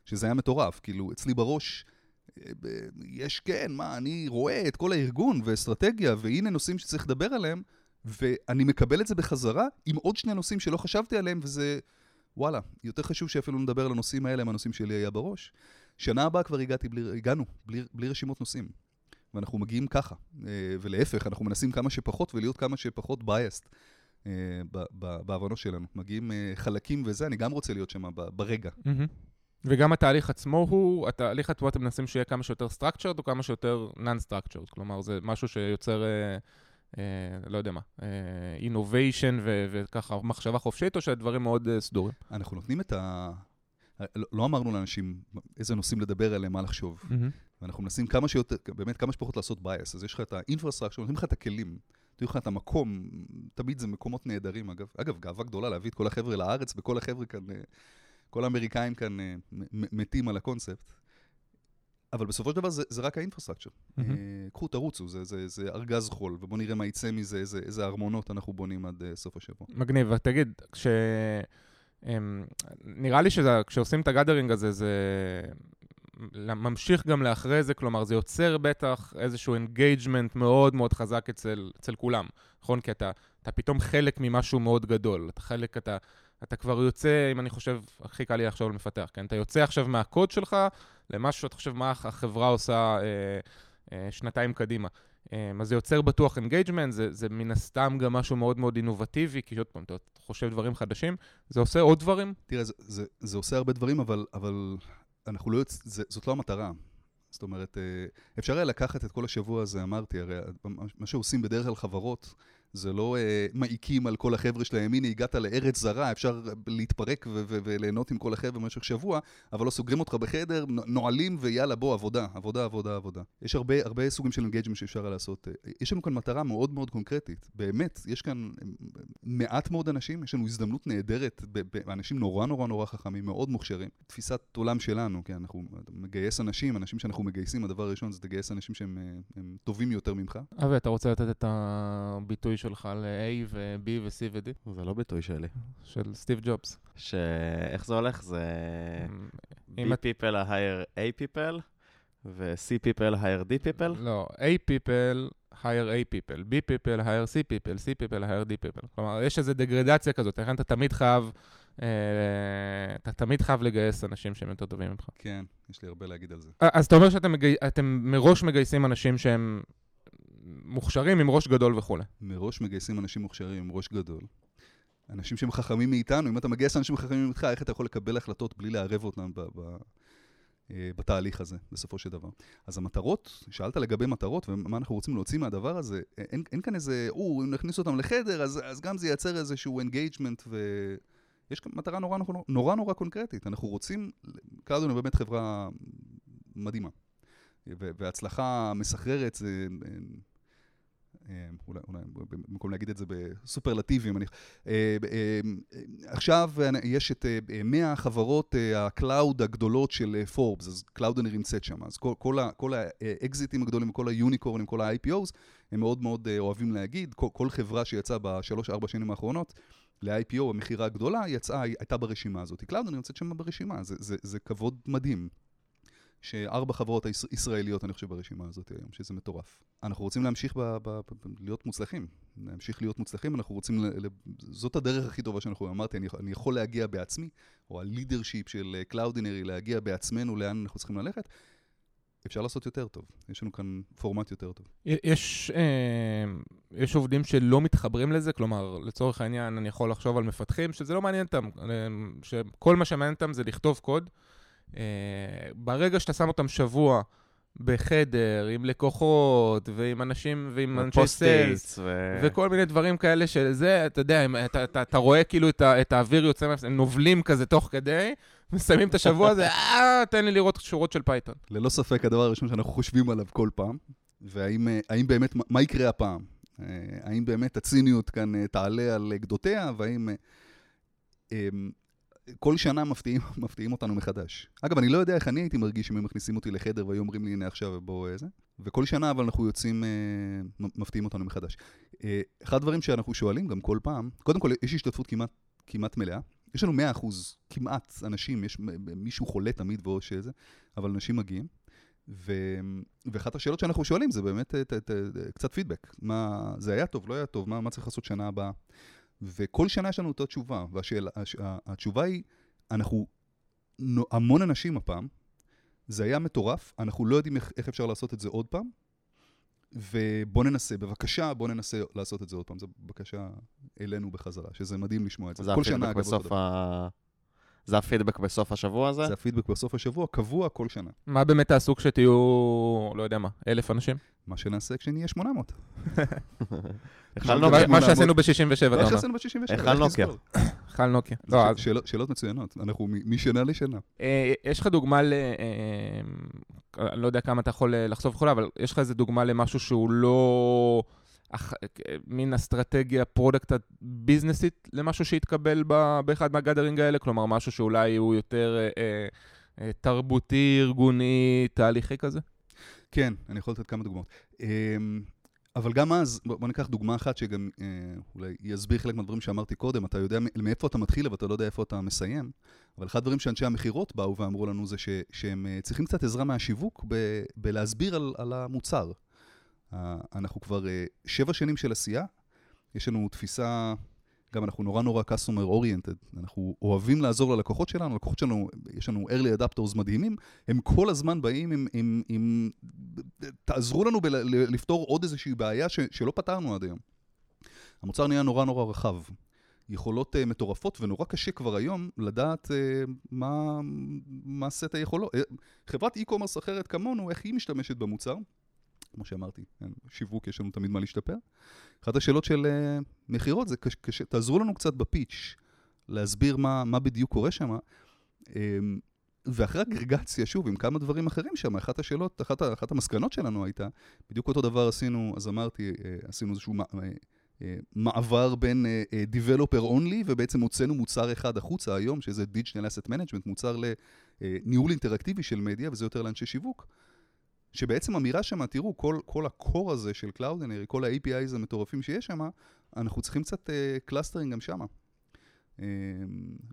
שזה היה מטורף, כאילו, אצלי בראש, אה, יש, כן, מה, אני רואה את כל הארגון ואסטרטגיה, והנה נושאים שצריך לדבר עליהם, ואני מקבל את זה בחזרה עם עוד שני נושאים שלא חשבתי עליהם, וזה, וואלה, יותר חשוב שאפילו נדבר על הנושאים האלה מהנושאים שלי היה בראש. שנה הבאה כבר הגעתי, בלי, הגענו, בלי, בלי רשימות נושאים. ואנחנו מגיעים ככה. אה, ולהפך, אנחנו מנסים כמה שפחות ולהיות כמה שפחות biased אה, בהבנות שלנו. מגיעים אה, חלקים וזה, אני גם רוצה להיות שם ברגע. וגם התהליך עצמו הוא, התהליך עצמו אתם מנסים שיהיה כמה שיותר structured או כמה שיותר non-structured, כלומר זה משהו שיוצר, אה, אה, לא יודע מה, אה, innovation ו- וככה מחשבה חופשית, או שהדברים מאוד אה, סדורים? אנחנו נותנים את ה... לא, לא אמרנו לאנשים איזה נושאים לדבר עליהם, מה לחשוב. Mm-hmm. ואנחנו מנסים כמה שיותר, באמת כמה שפחות לעשות bias. אז יש לך את האינפרסטרקציה, נותנים לך את הכלים, נותנים לך את המקום, תמיד זה מקומות נהדרים, אגב. אגב, גאווה גדולה להביא את כל החבר'ה לארץ, וכל החבר'ה כאן, אה, כל האמריקאים כאן אה, מתים על הקונספט. אבל בסופו של דבר זה, זה רק ה infrastructure. Mm-hmm. קחו, תרוצו, זה, זה, זה ארגז חול, ובואו נראה מה יצא מזה, איזה, איזה ארמונות אנחנו בונים עד סוף השבוע. מגניב, ותגיד, כש... אמ, נראה לי שכשעושים את ה gathering הזה, זה ממשיך גם לאחרי זה, כלומר, זה יוצר בטח איזשהו engagement מאוד מאוד חזק אצל, אצל כולם, נכון? כי אתה, אתה פתאום חלק ממשהו מאוד גדול. אתה חלק, אתה, אתה כבר יוצא, אם אני חושב, הכי קל לי לחשוב על מפתח, כן? אתה יוצא עכשיו מהקוד שלך למשהו שאתה חושב מה החברה עושה אה, אה, שנתיים קדימה. אה, אז זה יוצר בטוח engagement, זה, זה מן הסתם גם משהו מאוד מאוד אינובטיבי, כי עוד פעם, אתה חושב דברים חדשים, זה עושה עוד דברים? תראה, זה, זה, זה עושה הרבה דברים, אבל, אבל אנחנו לא יוצ... זה, זאת לא המטרה. זאת אומרת, אה, אפשר היה לקחת את כל השבוע הזה, אמרתי, הרי מה שעושים בדרך כלל חברות, זה לא uh, מעיקים על כל החבר'ה שלהם, הנה הגעת לארץ זרה, אפשר להתפרק ו- ו- וליהנות עם כל החבר'ה במשך שבוע, אבל לא סוגרים אותך בחדר, נועלים ויאללה, בוא, עבודה, עבודה, עבודה, עבודה. יש הרבה, הרבה סוגים של engagement שאפשר לעשות. יש לנו כאן מטרה מאוד מאוד קונקרטית. באמת, יש כאן מעט מאוד אנשים, יש לנו הזדמנות נהדרת, אנשים נורא נורא נורא חכמים, מאוד מוכשרים. תפיסת עולם שלנו, כן, אנחנו מגייס אנשים, אנשים שאנחנו מגייסים, הדבר הראשון זה לגייס אנשים שהם טובים יותר ממך. אבי, אתה רוצה לתת את הביטוי שלך ל-A ו-B ו-C ו-D? זה לא ביטוי שלי. של סטיב ג'ובס. שאיך זה הולך? זה B people are hire A people, ו-C people hire D people? לא, A people hire A people, B people hire C people, C people hire D people. כלומר, יש איזו דגרדציה כזאת, לכן אתה תמיד חייב... אה, אתה תמיד חייב לגייס אנשים שהם יותר טובים ממך. כן, יש לי הרבה להגיד על זה. אז אתה אומר שאתם מראש מגייסים אנשים שהם מוכשרים עם ראש גדול וכולי. מראש מגייסים אנשים מוכשרים עם ראש גדול. אנשים שהם חכמים מאיתנו, אם אתה מגייס אנשים חכמים ממך, איך אתה יכול לקבל החלטות בלי לערב אותם ב- ב- אה, בתהליך הזה, בסופו של דבר. אז המטרות, שאלת לגבי מטרות ומה אנחנו רוצים להוציא מהדבר הזה, אין, אין כאן איזה, או, אם נכניס אותם לחדר, אז, אז גם זה ייצר איזשהו engagement ו... יש כאן מטרה נורא נורא, נורא נורא קונקרטית. אנחנו רוצים, קלאודון הוא באמת חברה מדהימה. והצלחה מסחררת זה אה, אולי, אולי במקום להגיד את זה בסופרלטיבים, אני... אה, אה, עכשיו יש את 100 חברות ה cloud הגדולות של פורבס, אז Cloudinary נמצאת שם, אז כל, כל, כל האקזיטים הגדולים, כל היוניקורנים, כל ה-IPOs, הם מאוד מאוד אוהבים להגיד, כל, כל חברה שיצאה בשלוש-ארבע שנים האחרונות, ל-IPO, המכירה הגדולה, יצאה, הייתה ברשימה הזאת. Cloudinary נמצאת שם ברשימה, זה, זה, זה כבוד מדהים. שארבע חברות ישראליות, אני חושב, ברשימה הזאת היום, שזה מטורף. אנחנו רוצים להמשיך ב- ב- ב- להיות מוצלחים. להמשיך להיות מוצלחים, אנחנו רוצים... ל- ל- זאת הדרך הכי טובה שאנחנו... אמרתי, אני, אני יכול להגיע בעצמי, או ה leadership של Cloudinary, להגיע בעצמנו לאן אנחנו צריכים ללכת. אפשר לעשות יותר טוב. יש לנו כאן פורמט יותר טוב. יש, אה, יש עובדים שלא מתחברים לזה, כלומר, לצורך העניין, אני יכול לחשוב על מפתחים שזה לא מעניין אותם, אה, שכל מה שמעניין אותם זה לכתוב קוד. אה, ברגע שאתה שם אותם שבוע בחדר עם לקוחות ועם אנשים ועם אנשי sales ו... וכל מיני דברים כאלה שזה, אתה יודע, אתה, אתה, אתה רואה כאילו את, ה, את האוויר יוצא, הם נובלים כזה תוך כדי, מסיימים את השבוע הזה, אה, תן לי לראות שורות של Python. ללא ספק הדבר הראשון שאנחנו חושבים עליו כל פעם, והאם אה, באמת, מה יקרה הפעם? אה, האם באמת הציניות כאן תעלה על גדותיה, והאם... כל שנה מפתיעים, מפתיעים אותנו מחדש. אגב, אני לא יודע איך אני הייתי מרגיש אם הם מכניסים אותי לחדר והיו אומרים לי, הנה עכשיו בוא איזה. וכל שנה אבל אנחנו יוצאים, אה, מפתיעים אותנו מחדש. אה, אחד הדברים שאנחנו שואלים גם כל פעם, קודם כל, יש השתתפות כמעט, כמעט מלאה. יש לנו 100 אחוז, כמעט אנשים, יש מישהו חולה תמיד ועוד שזה, אבל אנשים מגיעים. ו... ואחת השאלות שאנחנו שואלים זה באמת ת, ת, ת, קצת פידבק. מה, זה היה טוב, לא היה טוב, מה, מה צריך לעשות שנה הבאה? וכל שנה יש לנו אותה תשובה, והתשובה היא, אנחנו, המון אנשים הפעם, זה היה מטורף, אנחנו לא יודעים איך, איך אפשר לעשות את זה עוד פעם, ובוא ננסה, בבקשה, בוא ננסה לעשות את זה עוד פעם. זו בקשה אלינו בחזרה, שזה מדהים לשמוע את זה. זה כל שנה, אגב, בסוף ה... זה הפידבק בסוף השבוע הזה? זה הפידבק בסוף השבוע, קבוע כל שנה. מה באמת תעשו כשתהיו, לא יודע מה, אלף אנשים? מה שנעשה כשנהיה 800. מה שעשינו ב-67, אתה אומר. מה שעשינו ב-67. היכל נוקיה. היכל נוקיה. שאלות מצוינות, אנחנו משנה לשנה. אה, יש לך דוגמה ל... אה, אני לא יודע כמה אתה יכול אה, לחשוף וכו', אבל יש לך איזה דוגמה למשהו שהוא לא... מין אסטרטגיה product ביזנסית למשהו שהתקבל באחד מהגאדרינג האלה? כלומר, משהו שאולי הוא יותר אה, אה, תרבותי, ארגוני, תהליכי כזה? כן, אני יכול לתת כמה דוגמאות. אה, אבל גם אז, בוא, ניקח דוגמה אחת שגם אה, אולי יסביר חלק מהדברים שאמרתי קודם, אתה יודע מאיפה אתה מתחיל אבל אתה לא יודע איפה אתה מסיים. אבל אחד הדברים שאנשי המכירות באו ואמרו לנו זה ש, שהם אה, צריכים קצת עזרה מהשיווק ב, בלהסביר על, על המוצר. אנחנו כבר אה, שבע שנים של עשייה, יש לנו תפיסה גם אנחנו נורא נורא customer oriented, אנחנו אוהבים לעזור ללקוחות שלנו, הלקוחות שלנו, יש לנו early adapters מדהימים, הם כל הזמן באים עם, עם, עם תעזרו לנו לפתור עוד איזושהי בעיה ש, שלא פתרנו עד היום. המוצר נהיה נורא נורא רחב. יכולות uh, מטורפות, ונורא קשה כבר היום לדעת uh, מה, מה סט היכולות. Uh, חברת e-commerce אחרת כמונו, איך היא משתמשת במוצר? כמו שאמרתי, כן, שיווק, יש לנו תמיד מה להשתפר. אחת השאלות של uh, מכירות זה קשה, קשה, תעזרו לנו קצת בפיץ', להסביר מה, מה בדיוק קורה שם. Um, ואחרי אגרגציה, שוב, עם כמה דברים אחרים שם, אחת השאלות, אחת, אחת המסקנות שלנו הייתה, בדיוק אותו דבר עשינו, אז אמרתי, עשינו איזשהו מעבר בין Developer Only, ובעצם הוצאנו מוצר אחד החוצה היום, שזה Digital Asset Management, מוצר לניהול אינטראקטיבי של מדיה, וזה יותר לאנשי שיווק. שבעצם אמירה שמה, תראו, כל, כל ה core הזה של Cloudinary, כל ה-APIs המטורפים שיש שם, אנחנו צריכים קצת clustering uh, גם שם. Uh,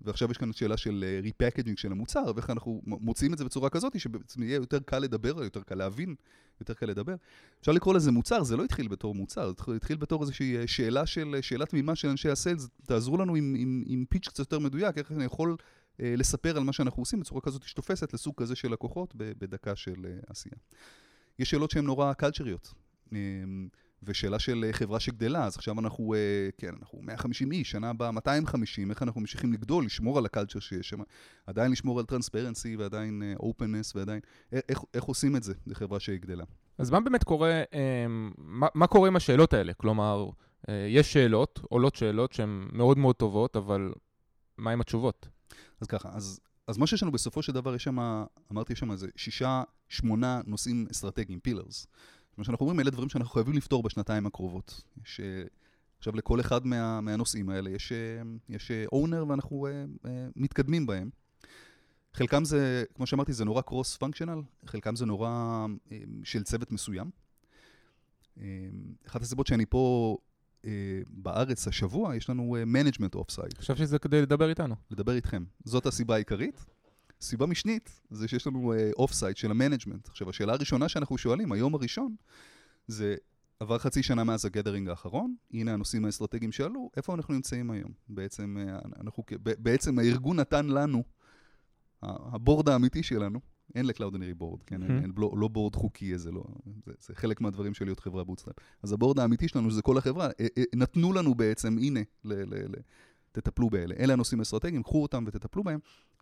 ועכשיו יש כאן שאלה של repackaging uh, של המוצר, ואיך אנחנו מוציאים את זה בצורה כזאת, שבעצם יהיה יותר קל לדבר, יותר קל להבין, יותר קל לדבר. אפשר לקרוא לזה מוצר, זה לא התחיל בתור מוצר, זה התחיל בתור איזושהי שאלה של, שאלה תמימה של אנשי ה sales, תעזרו לנו עם, עם, עם pitch קצת יותר מדויק, איך אני יכול לספר על מה שאנחנו עושים בצורה כזאת שתופסת לסוג כזה של לקוחות בדקה של uh, עשייה. יש שאלות שהן נורא קלצ'ריות. ושאלה של חברה שגדלה, אז עכשיו אנחנו, כן, אנחנו 150 איש, שנה הבאה 250, איך אנחנו ממשיכים לגדול, לשמור על הקלצ'ר שיש שם, עדיין לשמור על טרנספרנסי ועדיין אופנס ועדיין, איך, איך עושים את זה לחברה שהיא גדלה. אז מה באמת קורה, מה, מה קורה עם השאלות האלה? כלומר, יש שאלות, עולות שאלות שהן מאוד מאוד טובות, אבל מה עם התשובות? אז ככה, אז אז מה שיש לנו בסופו של דבר, יש שם, אמרתי, יש שם איזה שישה, שמונה נושאים אסטרטגיים, פילרס. מה שאנחנו אומרים, אלה דברים שאנחנו חייבים לפתור בשנתיים הקרובות. יש, עכשיו, לכל אחד מה, מהנושאים האלה יש, יש אונר ואנחנו uh, uh, מתקדמים בהם. חלקם זה, כמו שאמרתי, זה נורא קרוס פונקשיונל, חלקם זה נורא uh, של צוות מסוים. Uh, אחת הסיבות שאני פה בארץ השבוע, יש לנו management offsite. חשבתי שזה כדי לדבר איתנו. לדבר איתכם. זאת הסיבה העיקרית. סיבה משנית, זה שיש לנו uh, site של ה management. עכשיו, השאלה הראשונה שאנחנו שואלים, היום הראשון, זה עבר חצי שנה מאז ה gathering האחרון, הנה הנושאים האסטרטגיים שעלו, איפה אנחנו נמצאים היום? בעצם, אנחנו, בעצם הארגון נתן לנו, ה board האמיתי שלנו, אין ל Cloudinary board, כן? Mm-hmm. אין, לא, לא board חוקי, זה לא... זה, זה חלק מהדברים של להיות חברה bootstrap. אז ה board האמיתי שלנו זה כל החברה. נתנו לנו בעצם, הנה, ל, ל, ל, תטפלו באלה. אלה הנושאים האסטרטגיים, קחו אותם ותטפלו בהם.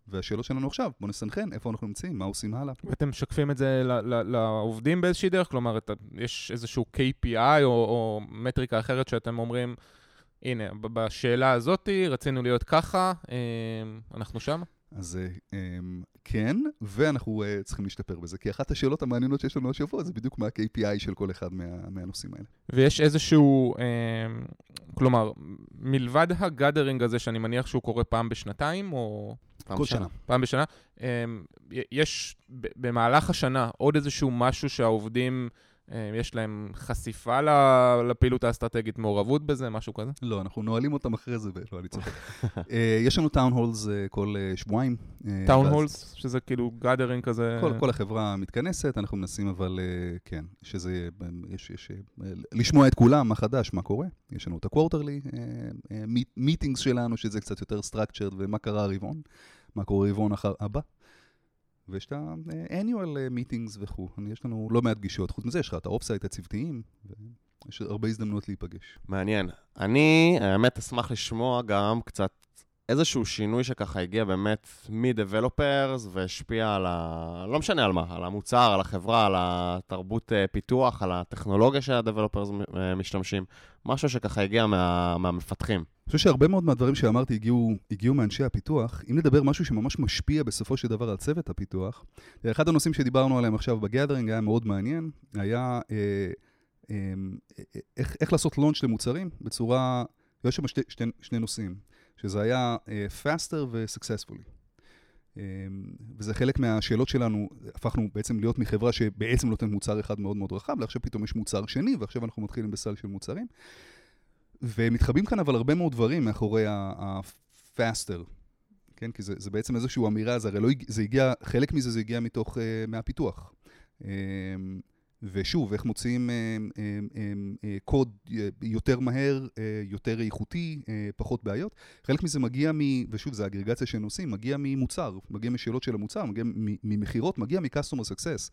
והשאלות שלנו עכשיו, בואו נסנכרן, איפה אנחנו נמצאים, מה עושים הלאה. ואתם משקפים את זה לעובדים באיזושהי דרך? כלומר, יש איזשהו KPI או, או מטריקה אחרת שאתם אומרים, הנה, בשאלה הזאת רצינו להיות ככה, אנחנו שם? אז כן, ואנחנו צריכים להשתפר בזה, כי אחת השאלות המעניינות שיש לנו השבוע זה בדיוק מה ה-KPI של כל אחד מה, מהנושאים האלה. ויש איזשהו, כלומר, מלבד הגאדרינג הזה, שאני מניח שהוא קורה פעם בשנתיים, או... פעם כל שנה. פעם בשנה, יש במהלך השנה עוד איזשהו משהו שהעובדים... יש להם חשיפה לפעילות האסטרטגית, מעורבות בזה, משהו כזה? לא, אנחנו נועלים אותם אחרי זה, לא, אני צוחק. יש לנו town halls כל שבועיים. town halls, שזה כאילו gathering כזה? כל, כל החברה מתכנסת, אנחנו מנסים אבל, כן, שזה, יש, יש, לשמוע את כולם, מה חדש, מה קורה. יש לנו את ה quarterly meetings שלנו, שזה קצת יותר structured, ומה קרה הרבעון, מה קורה רבעון הבא. ויש את ה-annual meetings וכו', יש לנו לא מעט גישות, חוץ מזה יש לך את ה offsite הצוותיים, ויש הרבה הזדמנויות להיפגש. מעניין. אני, האמת, אשמח לשמוע גם קצת איזשהו שינוי שככה הגיע באמת מ-Developers והשפיע על ה... לא משנה על מה, על המוצר, על החברה, על התרבות פיתוח, על הטכנולוגיה שה-Developers משתמשים, משהו שככה הגיע מה... מהמפתחים. חושב שהרבה מאוד מהדברים שאמרתי הגיעו, הגיעו מאנשי הפיתוח. אם נדבר משהו שממש משפיע בסופו של דבר על צוות הפיתוח, אחד הנושאים שדיברנו עליהם עכשיו בגאדרינג היה מאוד מעניין, היה אה, אה, אה, איך, איך לעשות לונץ' למוצרים בצורה, יש שם שתי, שתי, שני נושאים, שזה היה אה, faster ו-successfully. אה, וזה חלק מהשאלות שלנו, הפכנו בעצם להיות מחברה שבעצם נותנת מוצר אחד מאוד מאוד רחב, ועכשיו פתאום יש מוצר שני, ועכשיו אנחנו מתחילים בסל של מוצרים. ומתחבאים כאן אבל הרבה מאוד דברים מאחורי ה-faster, כן? כי זה, זה בעצם איזושהי אמירה, זה הרי לא, זה הגיע, חלק מזה זה הגיע מתוך, uh, מהפיתוח. Um, ושוב, איך מוציאים אה, אה, אה, אה, קוד יותר מהר, אה, יותר איכותי, אה, פחות בעיות. חלק מזה מגיע מ... ושוב, זו האגרגציה שהם עושים, מגיע ממוצר, מגיע משאלות של המוצר, מגיע ממכירות, מגיע מ-customer success.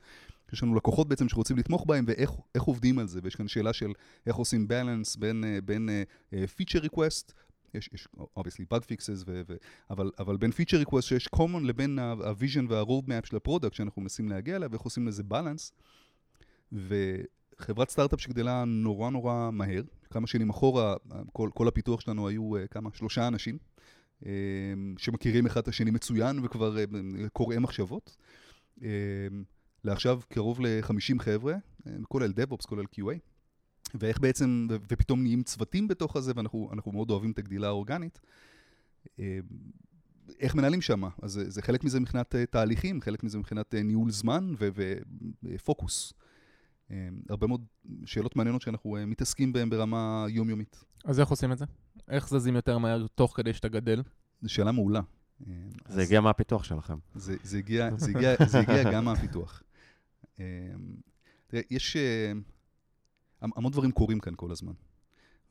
יש לנו לקוחות בעצם שרוצים לתמוך בהם ואיך עובדים על זה, ויש כאן שאלה של איך עושים balance בין, אה, בין uh, feature request, יש, יש obviously bug fixes, ו, ו, אבל, אבל בין feature request שיש common לבין ה-vision וה-road של ה product שאנחנו מנסים להגיע אליה, ואיך עושים לזה balance. וחברת סטארט-אפ שגדלה נורא נורא מהר, כמה שנים אחורה, כל, כל הפיתוח שלנו היו uh, כמה? שלושה אנשים, uh, שמכירים אחד את השני מצוין וכבר uh, קוראים מחשבות. לעכשיו קרוב ל-50 חבר'ה, כולל DevOps, כולל QA, ואיך בעצם, ופתאום נהיים צוותים בתוך הזה, ואנחנו מאוד אוהבים את הגדילה האורגנית. איך מנהלים שם? אז זה, זה חלק מזה מבחינת תהליכים, חלק מזה מבחינת ניהול זמן ופוקוס. הרבה מאוד שאלות מעניינות שאנחנו מתעסקים בהן ברמה יומיומית. אז איך עושים את זה? איך זזים יותר מהר תוך כדי שאתה גדל? זו שאלה מעולה. זה הגיע מהפיתוח שלכם. זה, זה, הגיע, זה, הגיע, זה הגיע גם מהפיתוח. אמ, תראה, יש אה, המון דברים קורים כאן כל הזמן.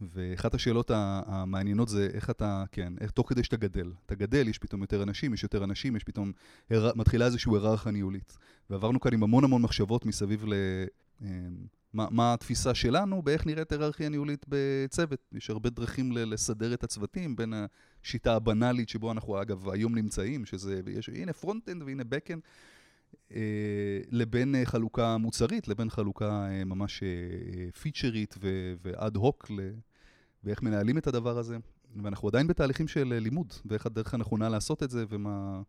ואחת השאלות המעניינות זה איך אתה, כן, איך תוך כדי שאתה גדל. אתה גדל, יש פתאום יותר אנשים, יש יותר אנשים, יש פתאום, הר... מתחילה איזושהי היררכיה ניהולית. ועברנו כאן עם המון המון מחשבות מסביב ל... אמ, מה, מה התפיסה שלנו באיך נראית היררכיה ניהולית בצוות. יש הרבה דרכים לסדר את הצוותים, בין השיטה הבנאלית שבו אנחנו אגב היום נמצאים, שזה, יש, הנה front-end והנה back-end. אה, לבין אה, חלוקה מוצרית, לבין חלוקה אה, ממש פיצ'רית ואד הוק, ואיך מנהלים את הדבר הזה. ואנחנו עדיין בתהליכים של לימוד, ואיך הדרך הנכונה לעשות את זה, ומה...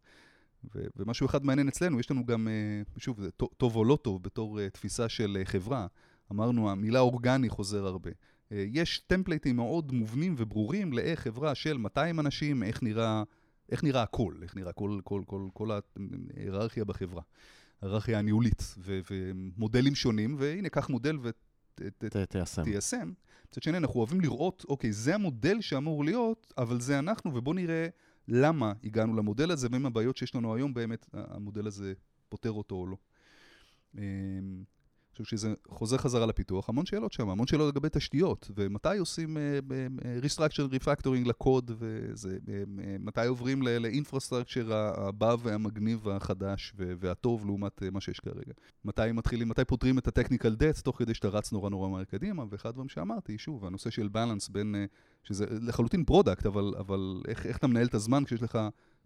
ו- ומשהו אחד מעניין אצלנו, יש לנו גם, שוב, זה טוב או לא טוב בתור תפיסה של חברה. אמרנו, המילה אורגני חוזר הרבה. יש טמפלייטים מאוד מובנים וברורים לאיך חברה של 200 אנשים, איך נראה איך נראה הכל, איך נראה כל, כל, כל, כל ההיררכיה בחברה, ההיררכיה הניהולית, ו, ומודלים שונים, והנה, קח מודל ותיישם. תיישם. מצד שני, אנחנו אוהבים לראות, אוקיי, זה המודל שאמור להיות, אבל זה אנחנו, ובואו נראה למה הגענו למודל הזה, ואם הבעיות שיש לנו היום, באמת המודל הזה פותר אותו או לא. אמ, חושב שזה חוזר חזרה לפיתוח, המון שאלות שם, המון שאלות לגבי תשתיות, ומתי עושים uh, restructure, refactoring לקוד, ומתי uh, עוברים לאינפרסטרקצ'ר הבא והמגניב והחדש והטוב לעומת מה שיש כרגע. מתי מתחילים, מתי פותרים את ה-technical debt תוך כדי שאתה רץ נורא נורא מהר קדימה, ואחד הדברים שאמרתי, שוב, הנושא של balance בין, שזה לחלוטין product, אבל, אבל איך, איך אתה מנהל את הזמן כשיש לך...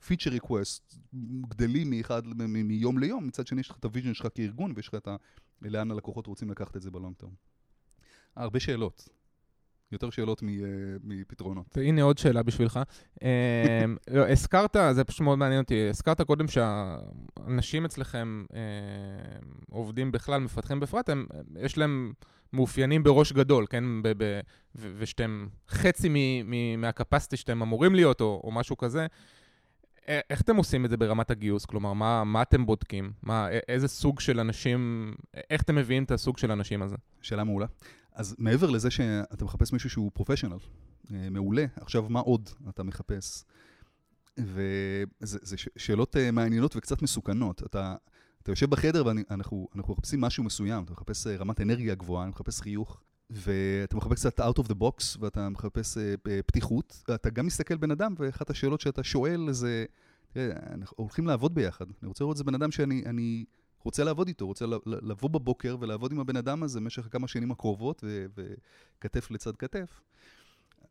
feature request גדלים מאחד, מיום ליום, מצד שני יש לך את ה vision שלך כארגון ויש לך את ה... לאן הלקוחות רוצים לקחת את זה ב long term. הרבה שאלות. יותר שאלות מפתרונות. והנה עוד שאלה בשבילך. אמ, לא, הזכרת, זה פשוט מאוד מעניין אותי, הזכרת קודם שהאנשים אצלכם אמ, עובדים בכלל, מפתחים בפרט, הם, יש להם מאופיינים בראש גדול, כן? ושאתם חצי מהקפסיטי שאתם אמורים להיות, או משהו כזה. איך אתם עושים את זה ברמת הגיוס? כלומר, מה, מה אתם בודקים? מה, איזה סוג של אנשים, איך אתם מביאים את הסוג של האנשים הזה? שאלה מעולה. אז מעבר לזה שאתה מחפש מישהו שהוא פרופשיונל, אה, מעולה, עכשיו מה עוד אתה מחפש? וזה שאלות אה, מעניינות וקצת מסוכנות. אתה, אתה יושב בחדר ואנחנו מחפשים משהו מסוים, אתה מחפש אה, רמת אנרגיה גבוהה, אני מחפש חיוך, ואתה מחפש קצת out of the box, ואתה מחפש uh, פתיחות, ואתה גם מסתכל בן אדם, ואחת השאלות שאתה שואל זה, תראה, אנחנו הולכים לעבוד ביחד. אני רוצה לראות את זה בן אדם שאני אני רוצה לעבוד איתו, רוצה לבוא בבוקר ולעבוד עם הבן אדם הזה במשך כמה שנים הקרובות, וכתף לצד כתף.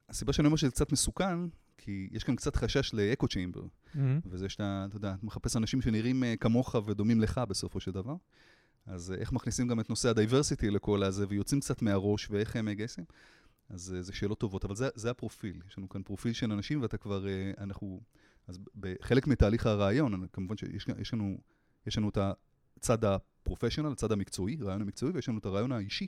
הסיבה שאני אומר שזה קצת מסוכן, כי יש כאן קצת חשש לאקו צ'יימבר, mm-hmm. וזה שאתה, אתה יודע, מחפש אנשים שנראים אה, כמוך ודומים לך בסופו של דבר. אז אה, איך מכניסים גם את נושא ה diversity לכל הזה, ויוצאים קצת מהראש, ואיך הם מגייסים? אז אה, זה שאלות טובות, אבל זה, זה הפרופיל. יש לנו כאן פרופיל של אנשים, ואתה כבר, אה, אנחנו... אז בחלק מתהליך הראיון, כמובן שיש יש לנו, יש לנו את הצד ה professional, הצד המקצועי, הראיון המקצועי, ויש לנו את הראיון האישי.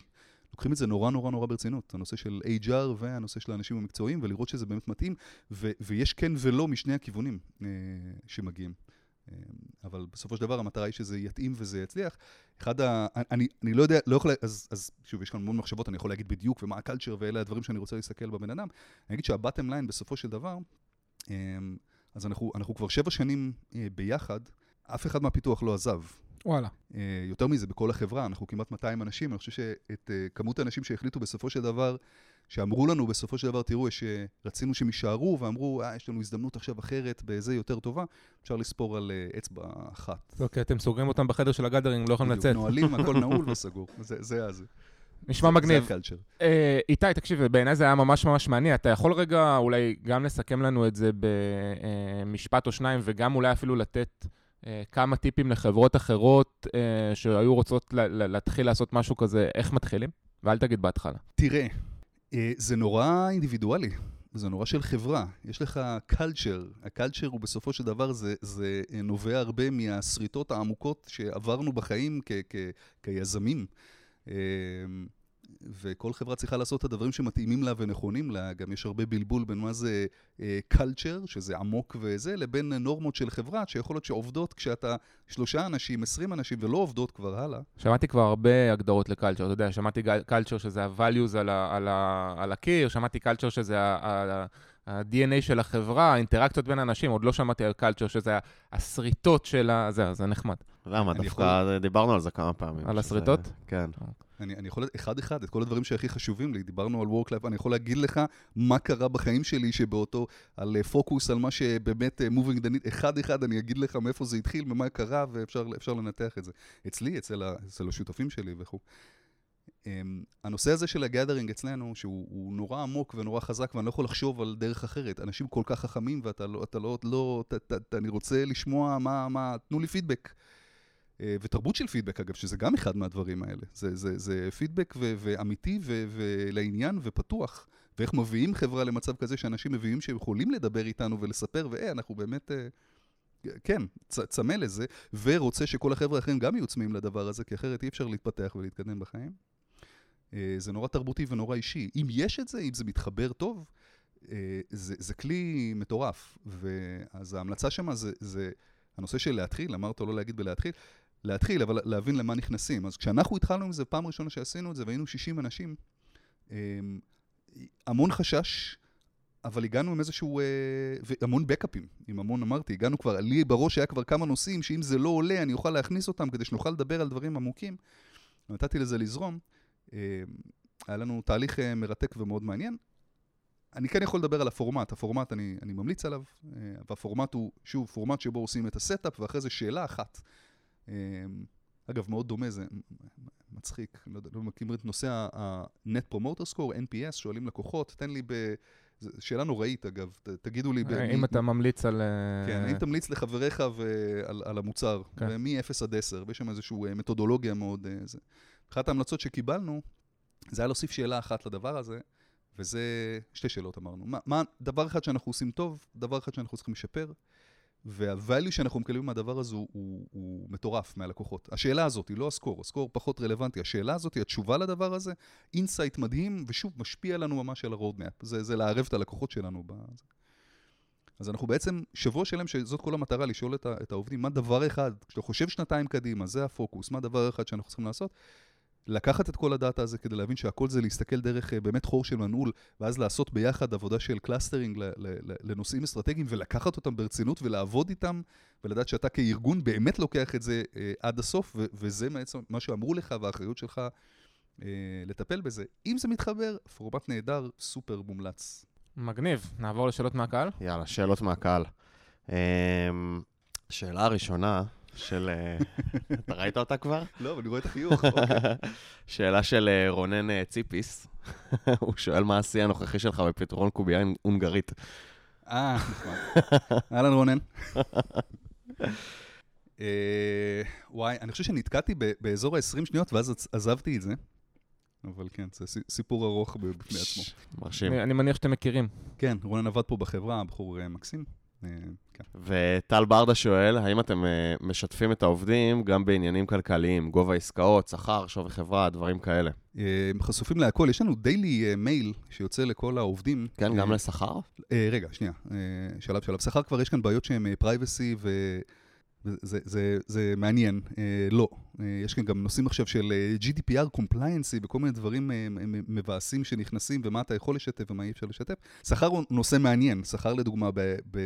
לוקחים את זה נורא נורא נורא ברצינות, הנושא של HR והנושא של האנשים המקצועיים, ולראות שזה באמת מתאים, ו- ויש כן ולא משני הכיוונים אה, שמגיעים. אמ, אבל בסופו של דבר המטרה היא שזה יתאים וזה יצליח. אחד ה... אני, אני לא יודע, לא יכול... אז, אז שוב, יש כאן המון מחשבות, אני יכול להגיד בדיוק ומה הקלצ'ר ואלה הדברים שאני רוצה להסתכל בבן אדם. אני אגיד שהבטם ליין בסופו של דבר, אמ, אז אנחנו, אנחנו כבר שבע שנים אה, ביחד, אף אחד מהפיתוח לא עזב. וואלה. אה, יותר מזה, בכל החברה, אנחנו כמעט 200 אנשים, אני חושב שאת אה, כמות האנשים שהחליטו בסופו של דבר, שאמרו לנו בסופו של דבר, תראו, יש, אה, רצינו שהם יישארו, ואמרו, אה, יש לנו הזדמנות עכשיו אחרת, בזה יותר טובה, אפשר לספור על אה, אצבע אחת. אוקיי, אתם סוגרים אותם בחדר של הגאדרינג, לא יכולים לצאת. נועלים, הכל נעול וסגור. זה זה. נשמע זה- מגניב. זה הקלצ'ר. אה, איתי, תקשיב, בעיניי זה היה ממש ממש מעניין. אתה יכול רגע אולי גם לסכם לנו את זה במשפט או שניים, וגם אולי אפילו לתת אה, כמה טיפים לחברות אחרות אה, שהיו רוצות ל- ל- להתחיל לעשות משהו כזה, איך מתחילים? ואל תגיד בהתחלה. תראה, אה, זה נורא אינדיבידואלי, זה נורא של חברה. יש לך קלצ'ר, הקלצ'ר הוא בסופו של דבר, זה, זה אה, נובע הרבה מהשריטות העמוקות שעברנו בחיים כ, כ, כיזמים. אה, וכל חברה צריכה לעשות את הדברים שמתאימים לה ונכונים לה. גם יש הרבה בלבול בין מה זה קלצ'ר, שזה עמוק וזה, לבין נורמות של חברה, שיכול להיות שעובדות כשאתה שלושה אנשים, עשרים אנשים, ולא עובדות כבר הלאה. שמעתי כבר הרבה הגדרות לקלצ'ר, אתה יודע, שמעתי קלצ'ר שזה ה-values על, ה- על, ה- על הקיר, שמעתי קלצ'ר שזה ה- ה- ה-DNA של החברה, האינטראקציות בין אנשים, עוד לא שמעתי על קלצ'ר שזה השריטות של ה... זה, זה נחמד. למה? דווקא דיברנו על זה כמה פעמים. על שזה- השריטות? כן. אני, אני יכול, אחד-אחד, את כל הדברים שהכי חשובים לי, דיברנו על Work Life, אני יכול להגיד לך מה קרה בחיים שלי שבאותו, על אה, פוקוס, על מה שבאמת אה, moving the need, אחד-אחד אני אגיד לך מאיפה זה התחיל, ממה קרה, ואפשר אפשר לנתח את זה. אצלי, אצל, ה, אצל השותפים שלי וכו'. Um, הנושא הזה של הגאדרינג אצלנו, שהוא הוא נורא עמוק ונורא חזק, ואני לא יכול לחשוב על דרך אחרת. אנשים כל כך חכמים, ואתה לא, אתה לא, לא, ת, ת, ת, אני רוצה לשמוע מה, מה, תנו לי פידבק. אה, ותרבות של פידבק, אגב, שזה גם אחד מהדברים האלה. זה, זה, זה פידבק ו- ואמיתי ו- ולעניין ופתוח. ואיך מביאים חברה למצב כזה שאנשים מביאים שהם יכולים לדבר איתנו ולספר, והי, אנחנו באמת, אה, כן, צ- צמא לזה, ורוצה שכל החבר'ה האחרים גם יהיו צמאים לדבר הזה, כי אחרת אי אפשר להתפתח ולהתקדם בחיים. אה, זה נורא תרבותי ונורא אישי. אם יש את זה, אם זה מתחבר טוב, אה, זה, זה כלי מטורף. ואז ההמלצה שם זה, זה הנושא של להתחיל, אמרת לא להגיד בלהתחיל, להתחיל, אבל להבין למה נכנסים. אז כשאנחנו התחלנו עם זה, פעם ראשונה שעשינו את זה, והיינו 60 אנשים, אמ, המון חשש, אבל הגענו עם איזשהו, אה, והמון backup ים, עם המון אמרתי, הגענו כבר, לי בראש היה כבר כמה נושאים, שאם זה לא עולה, אני אוכל להכניס אותם כדי שנוכל לדבר על דברים עמוקים. נתתי לזה לזרום. אה, היה לנו תהליך אה, מרתק ומאוד מעניין. אני כן יכול לדבר על הפורמט, הפורמט אני, אני ממליץ עליו, אה, והפורמט הוא, שוב, פורמט שבו עושים את ה setup, ואחרי זה שאלה אחת. אה, אגב, מאוד דומה, זה מצחיק, לא יודע, לא מכיר את נושא ה-Net Promoter Score, NPS, שואלים לקוחות, תן לי ב... שאלה נוראית, אגב, ת, תגידו לי... אם אתה ממליץ על... אה, כן, האם תמליץ לחבריך ו- על, המוצר, כן. ומ-0 עד 10, ויש שם איזושהי אה, מתודולוגיה מאוד... אה, זה. אחת ההמלצות שקיבלנו, זה היה להוסיף שאלה אחת לדבר הזה, וזה שתי שאלות אמרנו. מה, מה דבר אחד שאנחנו עושים טוב, דבר אחד שאנחנו צריכים לשפר, וה-value שאנחנו מקבלים מהדבר הזה הוא, הוא, הוא מטורף מהלקוחות. השאלה הזאת היא לא הסקור, הסקור פחות רלוונטי. השאלה הזאת היא התשובה לדבר הזה, insight מדהים, ושוב, משפיע לנו ממש על ה roadmap. זה, זה לערב את הלקוחות שלנו. בזה. אז אנחנו בעצם, שבוע שלם שזאת כל המטרה, לשאול את, את העובדים, מה דבר אחד, כשאתה חושב שנתיים קדימה, זה הפוקוס, מה דבר אחד שאנחנו צריכים לעשות? לקחת את כל הדאטה הזה כדי להבין שהכל זה להסתכל דרך אה, באמת חור של מנעול, ואז לעשות ביחד עבודה של clustering לנושאים אסטרטגיים, ולקחת אותם ברצינות ולעבוד איתם, ולדעת שאתה כארגון באמת לוקח את זה אה, עד הסוף, וזה בעצם מה שאמרו לך, והאחריות שלך אה, לטפל בזה. אם זה מתחבר, פורמט נהדר, סופר מומלץ. מגניב. נעבור לשאלות מהקהל? יאללה, שאלות מהקהל. אמ, שאלה הראשונה של... אה, אתה ראית אותה כבר? לא, אבל אני רואה את החיוך, אוקיי. שאלה של אה, רונן אה, ציפיס. הוא שואל מה השיא הנוכחי שלך בפתרון קובייה הונגרית. אה, נחמד. אהלן רונן. וואי, אני חושב שנתקעתי ב- באזור ה-20 שניות ואז עזבתי את זה. אבל כן, זה סי- סיפור ארוך בפני עצמו. מרשים. אני מניח שאתם מכירים. כן, רונן עבד פה בחברה, בחור מקסים. אה, כן. וטל ברדה שואל, האם אתם אה, משתפים את העובדים גם בעניינים כלכליים, גובה עסקאות, שכר, שווי חברה, דברים כאלה? אה, חשופים להכל, יש לנו דיילי מייל שיוצא לכל העובדים. כן, גם אה, לשכר? אה, רגע, שנייה, אה, שלב שלב. שכר כבר יש כאן בעיות שהן פרייבסי ו... זה, זה, זה מעניין, אה, לא. אה, יש כאן גם נושאים עכשיו של אה, GDPR compliancy וכל מיני דברים אה, מבאסים שנכנסים ומה אתה יכול לשתף ומה אי אפשר לשתף. שכר הוא נושא מעניין, שכר לדוגמה, ב, ב,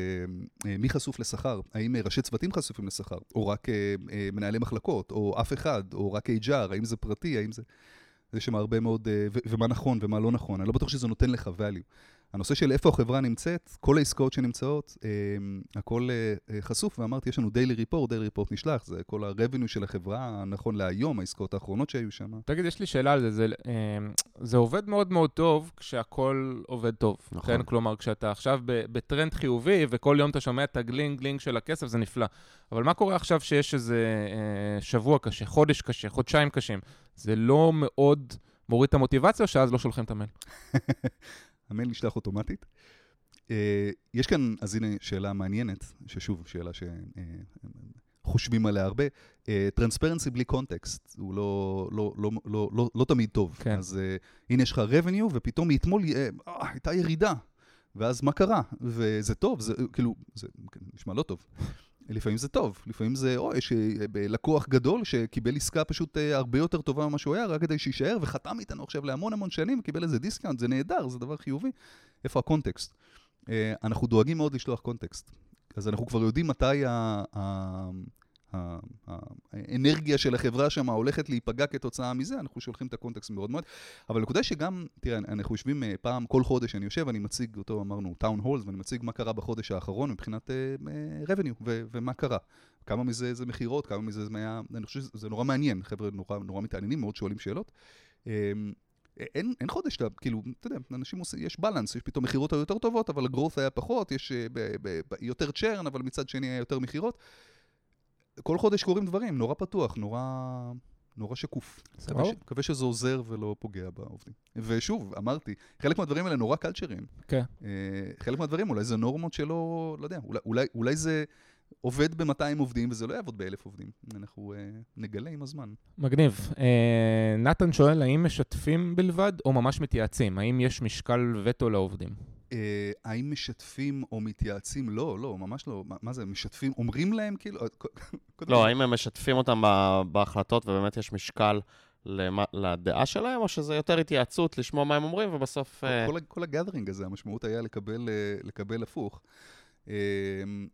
אה, מי חשוף לשכר? האם אה, ראשי צוותים חשופים לשכר? או רק אה, אה, מנהלי מחלקות? או אף אחד? או רק HR? האם זה פרטי? האם זה... יש שם הרבה מאוד, אה, ו- ומה נכון ומה לא נכון. אני לא בטוח שזה נותן לך value. הנושא של איפה החברה נמצאת, כל העסקאות שנמצאות, אה, הכל אה, חשוף, ואמרתי, יש לנו daily report, daily report נשלח, זה כל ה-revenue של החברה, נכון להיום, העסקאות האחרונות שהיו שם. תגיד, יש לי שאלה על זה, זה, זה עובד מאוד מאוד טוב כשהכול עובד טוב. נכון. כן? כלומר, כשאתה עכשיו בטרנד חיובי, וכל יום אתה שומע את הגלינג גלינג של הכסף, זה נפלא. אבל מה קורה עכשיו שיש איזה שבוע קשה, חודש קשה, חודשיים קשים? זה לא מאוד מוריד את המוטיבציה, או שאז לא שולחים את המייל? המייל נשלח אוטומטית. אה, יש כאן, אז הנה שאלה מעניינת, ששוב, שאלה שחושבים עליה הרבה. טרנספרנסי אה, בלי קונטקסט, הוא לא, לא, לא, לא, לא, לא תמיד טוב. כן. אז הנה יש לך revenue, ופתאום מאתמול uh, הייתה ירידה. ואז מה קרה? וזה טוב, זה כאילו, זה נשמע לא טוב. לפעמים זה טוב, לפעמים זה, או, יש אה, לקוח גדול שקיבל עסקה פשוט אה, הרבה יותר טובה ממה שהוא היה, רק כדי שיישאר, וחתם איתנו עכשיו להמון המון שנים, וקיבל איזה discount, זה נהדר, זה דבר חיובי. איפה ה context? אה, אנחנו דואגים מאוד לשלוח context. אז אנחנו כבר יודעים מתי. האנרגיה של החברה שם הולכת להיפגע כתוצאה מזה, אנחנו שולחים את ה context מאוד מאוד. אבל הנקודה שגם, תראה, אנחנו יושבים אה, פעם, כל חודש אני יושב, אני מציג אותו, אמרנו, town halls, ואני מציג מה קרה בחודש האחרון מבחינת אה, revenue, ו- ומה קרה. כמה מזה זה מכירות, כמה מזה זה היה, אני חושב שזה נורא מעניין, חבר'ה נורא, נורא מתעניינים, מאוד שואלים שאלות. Um, אין, אין חודש, כאילו, אתה יודע, אנשים עושים, יש בלנס, יש פתאום מכירות היותר טובות, אבל הגרוס היה פחות, יש ב, ב, ב, יותר צ'רן, אבל מצד שני היה יותר מכירות. כל חודש קורים דברים, נורא פתוח, נורא, נורא שקוף. מקווה שזה עוזר ולא פוגע בעובדים. ושוב, אמרתי, חלק מהדברים האלה נורא קלצ'רים. כן. אה, חלק מהדברים אולי זה נורמות שלא, לא יודע, אולי, אולי, אולי זה... עובד ב-200 עובדים, וזה לא יעבוד ב-1,000 עובדים. אנחנו uh, נגלה עם הזמן. מגניב. Uh, נתן שואל, האם משתפים בלבד או ממש מתייעצים? האם יש משקל וטו לעובדים? אה, האם משתפים או מתייעצים? לא, לא, ממש לא. מה, מה זה, משתפים, אומרים להם כאילו... אה, לא, האם הם משתפים אותם בהחלטות ובאמת יש משקל למה, לדעה שלהם, או שזה יותר התייעצות לשמוע מה הם אומרים ובסוף... כל, uh... כל, כל הגאדרינג הזה, המשמעות היה לקבל, לקבל הפוך.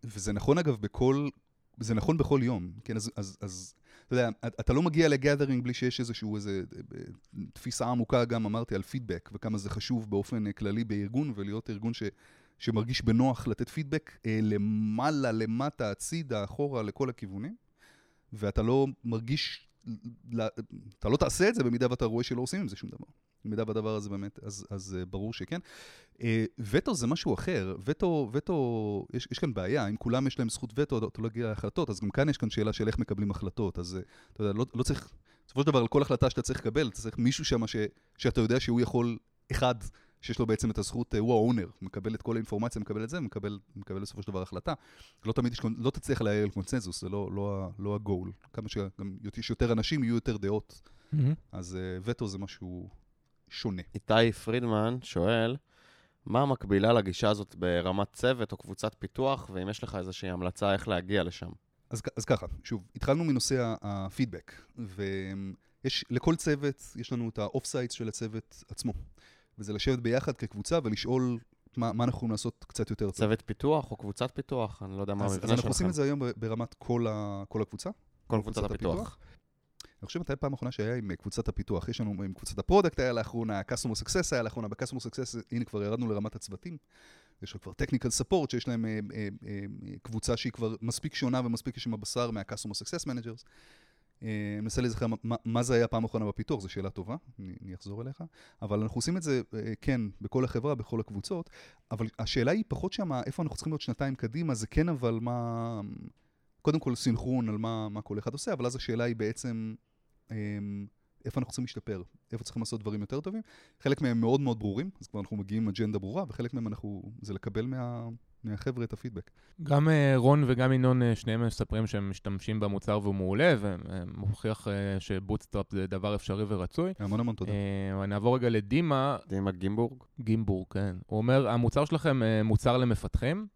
וזה נכון אגב בכל, זה נכון בכל יום, כן? אז, אז, אז אתה יודע, אתה לא מגיע לגאדרינג בלי שיש איזשהו, איזה תפיסה עמוקה גם, אמרתי, על פידבק, וכמה זה חשוב באופן כללי בארגון, ולהיות ארגון ש, שמרגיש בנוח לתת פידבק אה, למעלה, למטה, הצידה, אחורה, לכל הכיוונים, ואתה לא מרגיש, אתה לא תעשה את זה במידה ואתה רואה שלא עושים עם זה שום דבר. במידה והדבר הזה באמת, אז, אז uh, ברור שכן. Uh, וטו זה משהו אחר, וטו, וטו, יש, יש כאן בעיה, אם כולם יש להם זכות וטו, אתה לא מגיע להחלטות, אז גם כאן יש כאן שאלה של איך מקבלים החלטות, אז uh, אתה יודע, לא, לא צריך, בסופו של דבר, על כל החלטה שאתה צריך לקבל, אתה צריך מישהו שם ש, שאתה יודע שהוא יכול, אחד, שיש לו בעצם את הזכות, הוא האונר, מקבל את כל האינפורמציה, מקבל את זה, מקבל, מקבל בסופו של דבר החלטה. לא תמיד, יש, לא תצליח להעיר קונצנזוס, זה לא, לא, לא הגול. כמה שגם יש יותר אנשים, יהיו יותר דעות. Mm-hmm. אז אה, וטו זה משהו שונה. איתי פרידמן שואל, מה המקבילה לגישה הזאת ברמת צוות או קבוצת פיתוח, ואם יש לך איזושהי המלצה איך להגיע לשם? אז, אז ככה, שוב, התחלנו מנושא הפידבק, ויש, לכל צוות, יש לנו את ה off-sites של הצוות עצמו, וזה לשבת ביחד כקבוצה ולשאול מה, מה אנחנו יכולים לעשות קצת יותר טוב. צוות פיתוח או קבוצת פיתוח? אני לא יודע מה המבנה שלכם. אז אנחנו עושים את זה היום ברמת כל, ה, כל הקבוצה. כל קבוצת הפיתוח. הפיתוח. אני חושב מתי פעם אחרונה שהיה עם קבוצת הפיתוח. יש לנו עם קבוצת ה product היה לאחרונה, customer success היה לאחרונה, ב-customer הנה כבר ירדנו לרמת הצוותים. יש כבר technical support, שיש להם אה, אה, אה, קבוצה שהיא כבר מספיק שונה ומספיק יש שם הבשר מה-customer success managers. אני מנסה להיזכר מה, זה היה פעם אחרונה בפיתוח, זו שאלה טובה, אני אחזור אליך. אבל אנחנו עושים את זה, כן, בכל החברה, בכל הקבוצות, אבל השאלה היא פחות שמה, איפה אנחנו צריכים להיות שנתיים קדימה, זה כן אבל מה... קודם כל סינכרון על מה, מה כל אחד עושה, אבל אז השאלה היא בעצם... אמ, איפה אנחנו צריכים להשתפר, איפה צריכים לעשות דברים יותר טובים. חלק מהם מאוד מאוד ברורים, אז כבר אנחנו מגיעים עם אג'נדה ברורה, וחלק מהם אנחנו, זה לקבל מה, מהחבר'ה את הפידבק. גם אה, רון וגם ינון, אה, שניהם מספרים שהם משתמשים במוצר והוא מעולה, ומוכיח אה, ש bootstrap זה דבר אפשרי ורצוי. המון המון תודה. אה, נעבור רגע לדימה. דימה גימבורג. גימבורג, כן. הוא אומר, המוצר שלכם אה, מוצר למפתחים.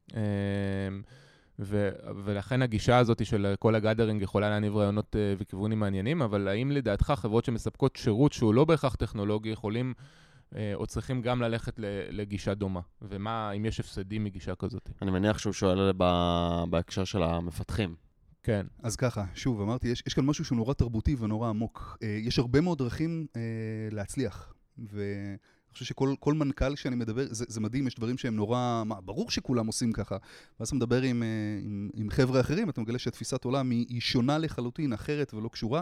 ו- ולכן הגישה הזאת של כל הגאדרינג יכולה להניב רעיונות uh, וכיוונים מעניינים, אבל האם לדעתך חברות שמספקות שירות שהוא לא בהכרח טכנולוגי יכולים uh, או צריכים גם ללכת לגישה דומה? ומה, אם יש הפסדים מגישה כזאת? אני מניח שהוא שואל ב- בהקשר של המפתחים. כן. אז ככה, שוב, אמרתי, יש, יש כאן משהו שהוא נורא תרבותי ונורא עמוק. Uh, יש הרבה מאוד דרכים uh, להצליח. ו... חושב שכל מנכ"ל שאני מדבר, זה, זה מדהים, יש דברים שהם נורא, מה, ברור שכולם עושים ככה. ואז אתה מדבר עם, אה, עם, עם חבר'ה אחרים, אתה מגלה שתפיסת עולם היא, היא שונה לחלוטין, אחרת ולא קשורה,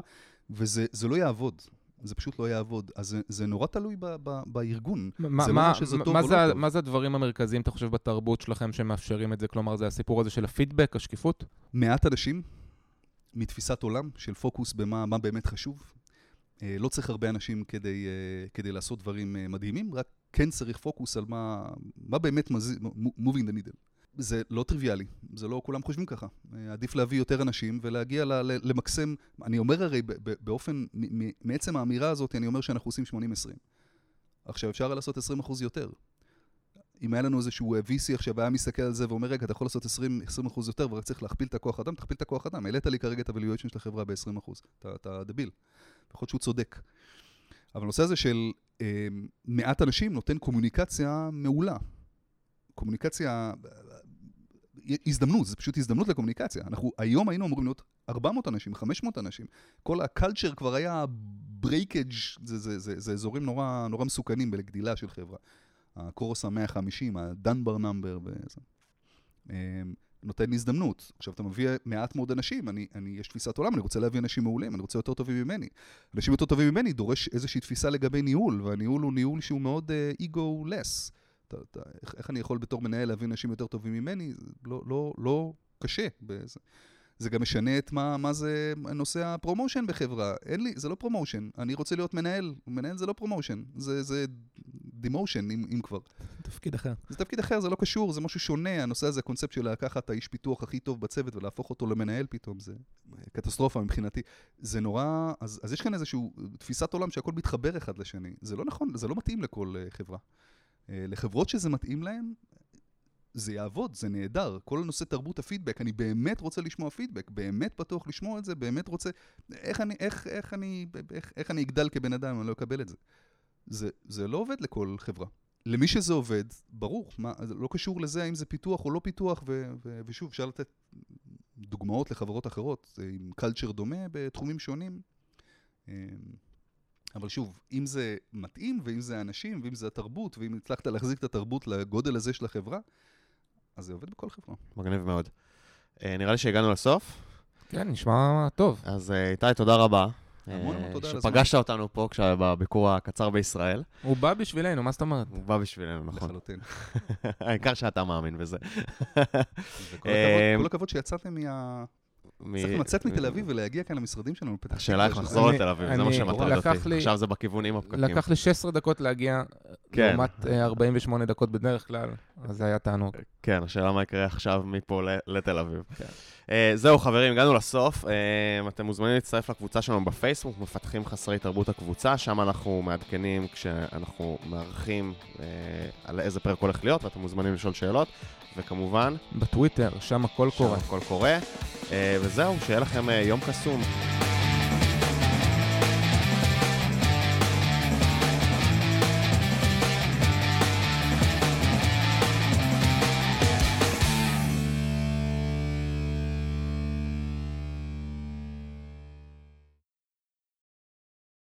וזה לא יעבוד. זה פשוט לא יעבוד. אז זה, זה נורא תלוי ב, ב, בארגון. מה, זה מה, לא שזה טוב מה או זה, לא טוב. מה זה הדברים המרכזיים, אתה חושב, בתרבות שלכם שמאפשרים את זה? כלומר, זה הסיפור הזה של הפידבק, השקיפות? מעט אנשים מתפיסת עולם של פוקוס במה מה באמת חשוב. אה, לא צריך הרבה אנשים כדי, אה, כדי לעשות דברים אה, מדהימים, רק כן צריך פוקוס על מה, מה באמת מזיז, moving the needle. זה לא טריוויאלי, זה לא כולם חושבים ככה. עדיף להביא יותר אנשים ולהגיע ל, למקסם, אני אומר הרי באופן, מעצם האמירה הזאת, אני אומר שאנחנו עושים 80-20. עכשיו, אפשר לעשות 20% יותר. אם היה לנו איזשהו VC עכשיו, היה מסתכל על זה ואומר, רגע, אתה יכול לעשות 20, 20% יותר ורק צריך להכפיל את הכוח אדם, תכפיל את הכוח אדם. העלית לי כרגע את ה-valuation של החברה ב-20%. אתה, אתה דביל. יכול להיות שהוא צודק. אבל הנושא הזה של אה, מעט אנשים נותן קומוניקציה מעולה. קומוניקציה, הזדמנות, זה פשוט הזדמנות לקומוניקציה. אנחנו היום היינו אמורים להיות 400 אנשים, 500 אנשים. כל ה culture כבר היה breakage, זה, זה, זה, זה אזורים נורא, נורא מסוכנים בגדילה של חברה. ה cross ה-150, ה Dunbar number וזה. אמ, נותן לי הזדמנות. עכשיו, אתה מביא מעט מאוד אנשים, אני, אני, יש תפיסת עולם, אני רוצה להביא אנשים מעולים, אני רוצה יותר טובים ממני. אנשים יותר טובים ממני דורש איזושהי תפיסה לגבי ניהול, והניהול הוא ניהול שהוא מאוד ego-less. אה, איך, איך אני יכול בתור מנהל להביא אנשים יותר טובים ממני? לא, לא, לא קשה. בזה. זה גם משנה את מה, מה זה נושא ה promotion בחברה. אין לי, זה לא promotion. אני רוצה להיות מנהל. מנהל זה לא promotion. זה, זה demotion, אם, אם כבר. תפקיד אחר. זה תפקיד אחר, זה לא קשור, זה משהו שונה. הנושא הזה, הקונספט של לקחת האיש פיתוח הכי טוב בצוות ולהפוך אותו למנהל פתאום, זה קטסטרופה מבחינתי. זה נורא, אז, אז יש כאן איזושהי תפיסת עולם שהכל מתחבר אחד לשני. זה לא נכון, זה לא מתאים לכל uh, חברה. Uh, לחברות שזה מתאים להן, זה יעבוד, זה נהדר. כל הנושא תרבות הפידבק, אני באמת רוצה לשמוע פידבק, באמת פתוח לשמוע את זה, באמת רוצה... איך אני, איך, איך אני, איך, איך אני אגדל כבן אדם אם אני לא אקבל את זה? זה, זה לא עובד לכל חברה. למי שזה עובד, ברור, מה, לא קשור לזה האם זה פיתוח או לא פיתוח, ו, ו, ושוב, אפשר לתת דוגמאות לחברות אחרות, עם קלצ'ר דומה בתחומים שונים. אמ, אבל שוב, אם זה מתאים, ואם זה האנשים, ואם זה התרבות, ואם הצלחת להחזיק את התרבות לגודל הזה של החברה, אז זה עובד בכל חברה. מגניב מאוד. אה, נראה לי שהגענו לסוף. כן, נשמע טוב. אז אה, איתי, תודה רבה. המון המון תודה על הזמן. שפגשת אותנו פה בביקור הקצר בישראל. הוא בא בשבילנו, מה זאת אומרת? הוא בא בשבילנו, נכון. לחלוטין. העיקר שאתה מאמין בזה. כל הכבוד שיצאתם מה... צריך לצאת מתל אביב ולהגיע כאן למשרדים שלנו. השאלה איך לחזור לתל אביב, זה מה שמטריד אותי. עכשיו זה בכיוון עם הפקקים. לקח לי 16 דקות להגיע, כן. לעומת 48 דקות בדרך כלל, אז זה היה תענוג. כן, השאלה מה יקרה עכשיו מפה לתל אביב. כן. זהו, חברים, הגענו לסוף. אתם מוזמנים להצטרף לקבוצה שלנו בפייסבוק, מפתחים חסרי תרבות הקבוצה, שם אנחנו מעדכנים כשאנחנו מארחים על איזה פרק הולך להיות, ואתם מוזמנים לשאול שאלות, וכמובן... בטוויטר, שם הכל קורה. שם הכל קורה. וזהו, שיהיה לכם יום קסום.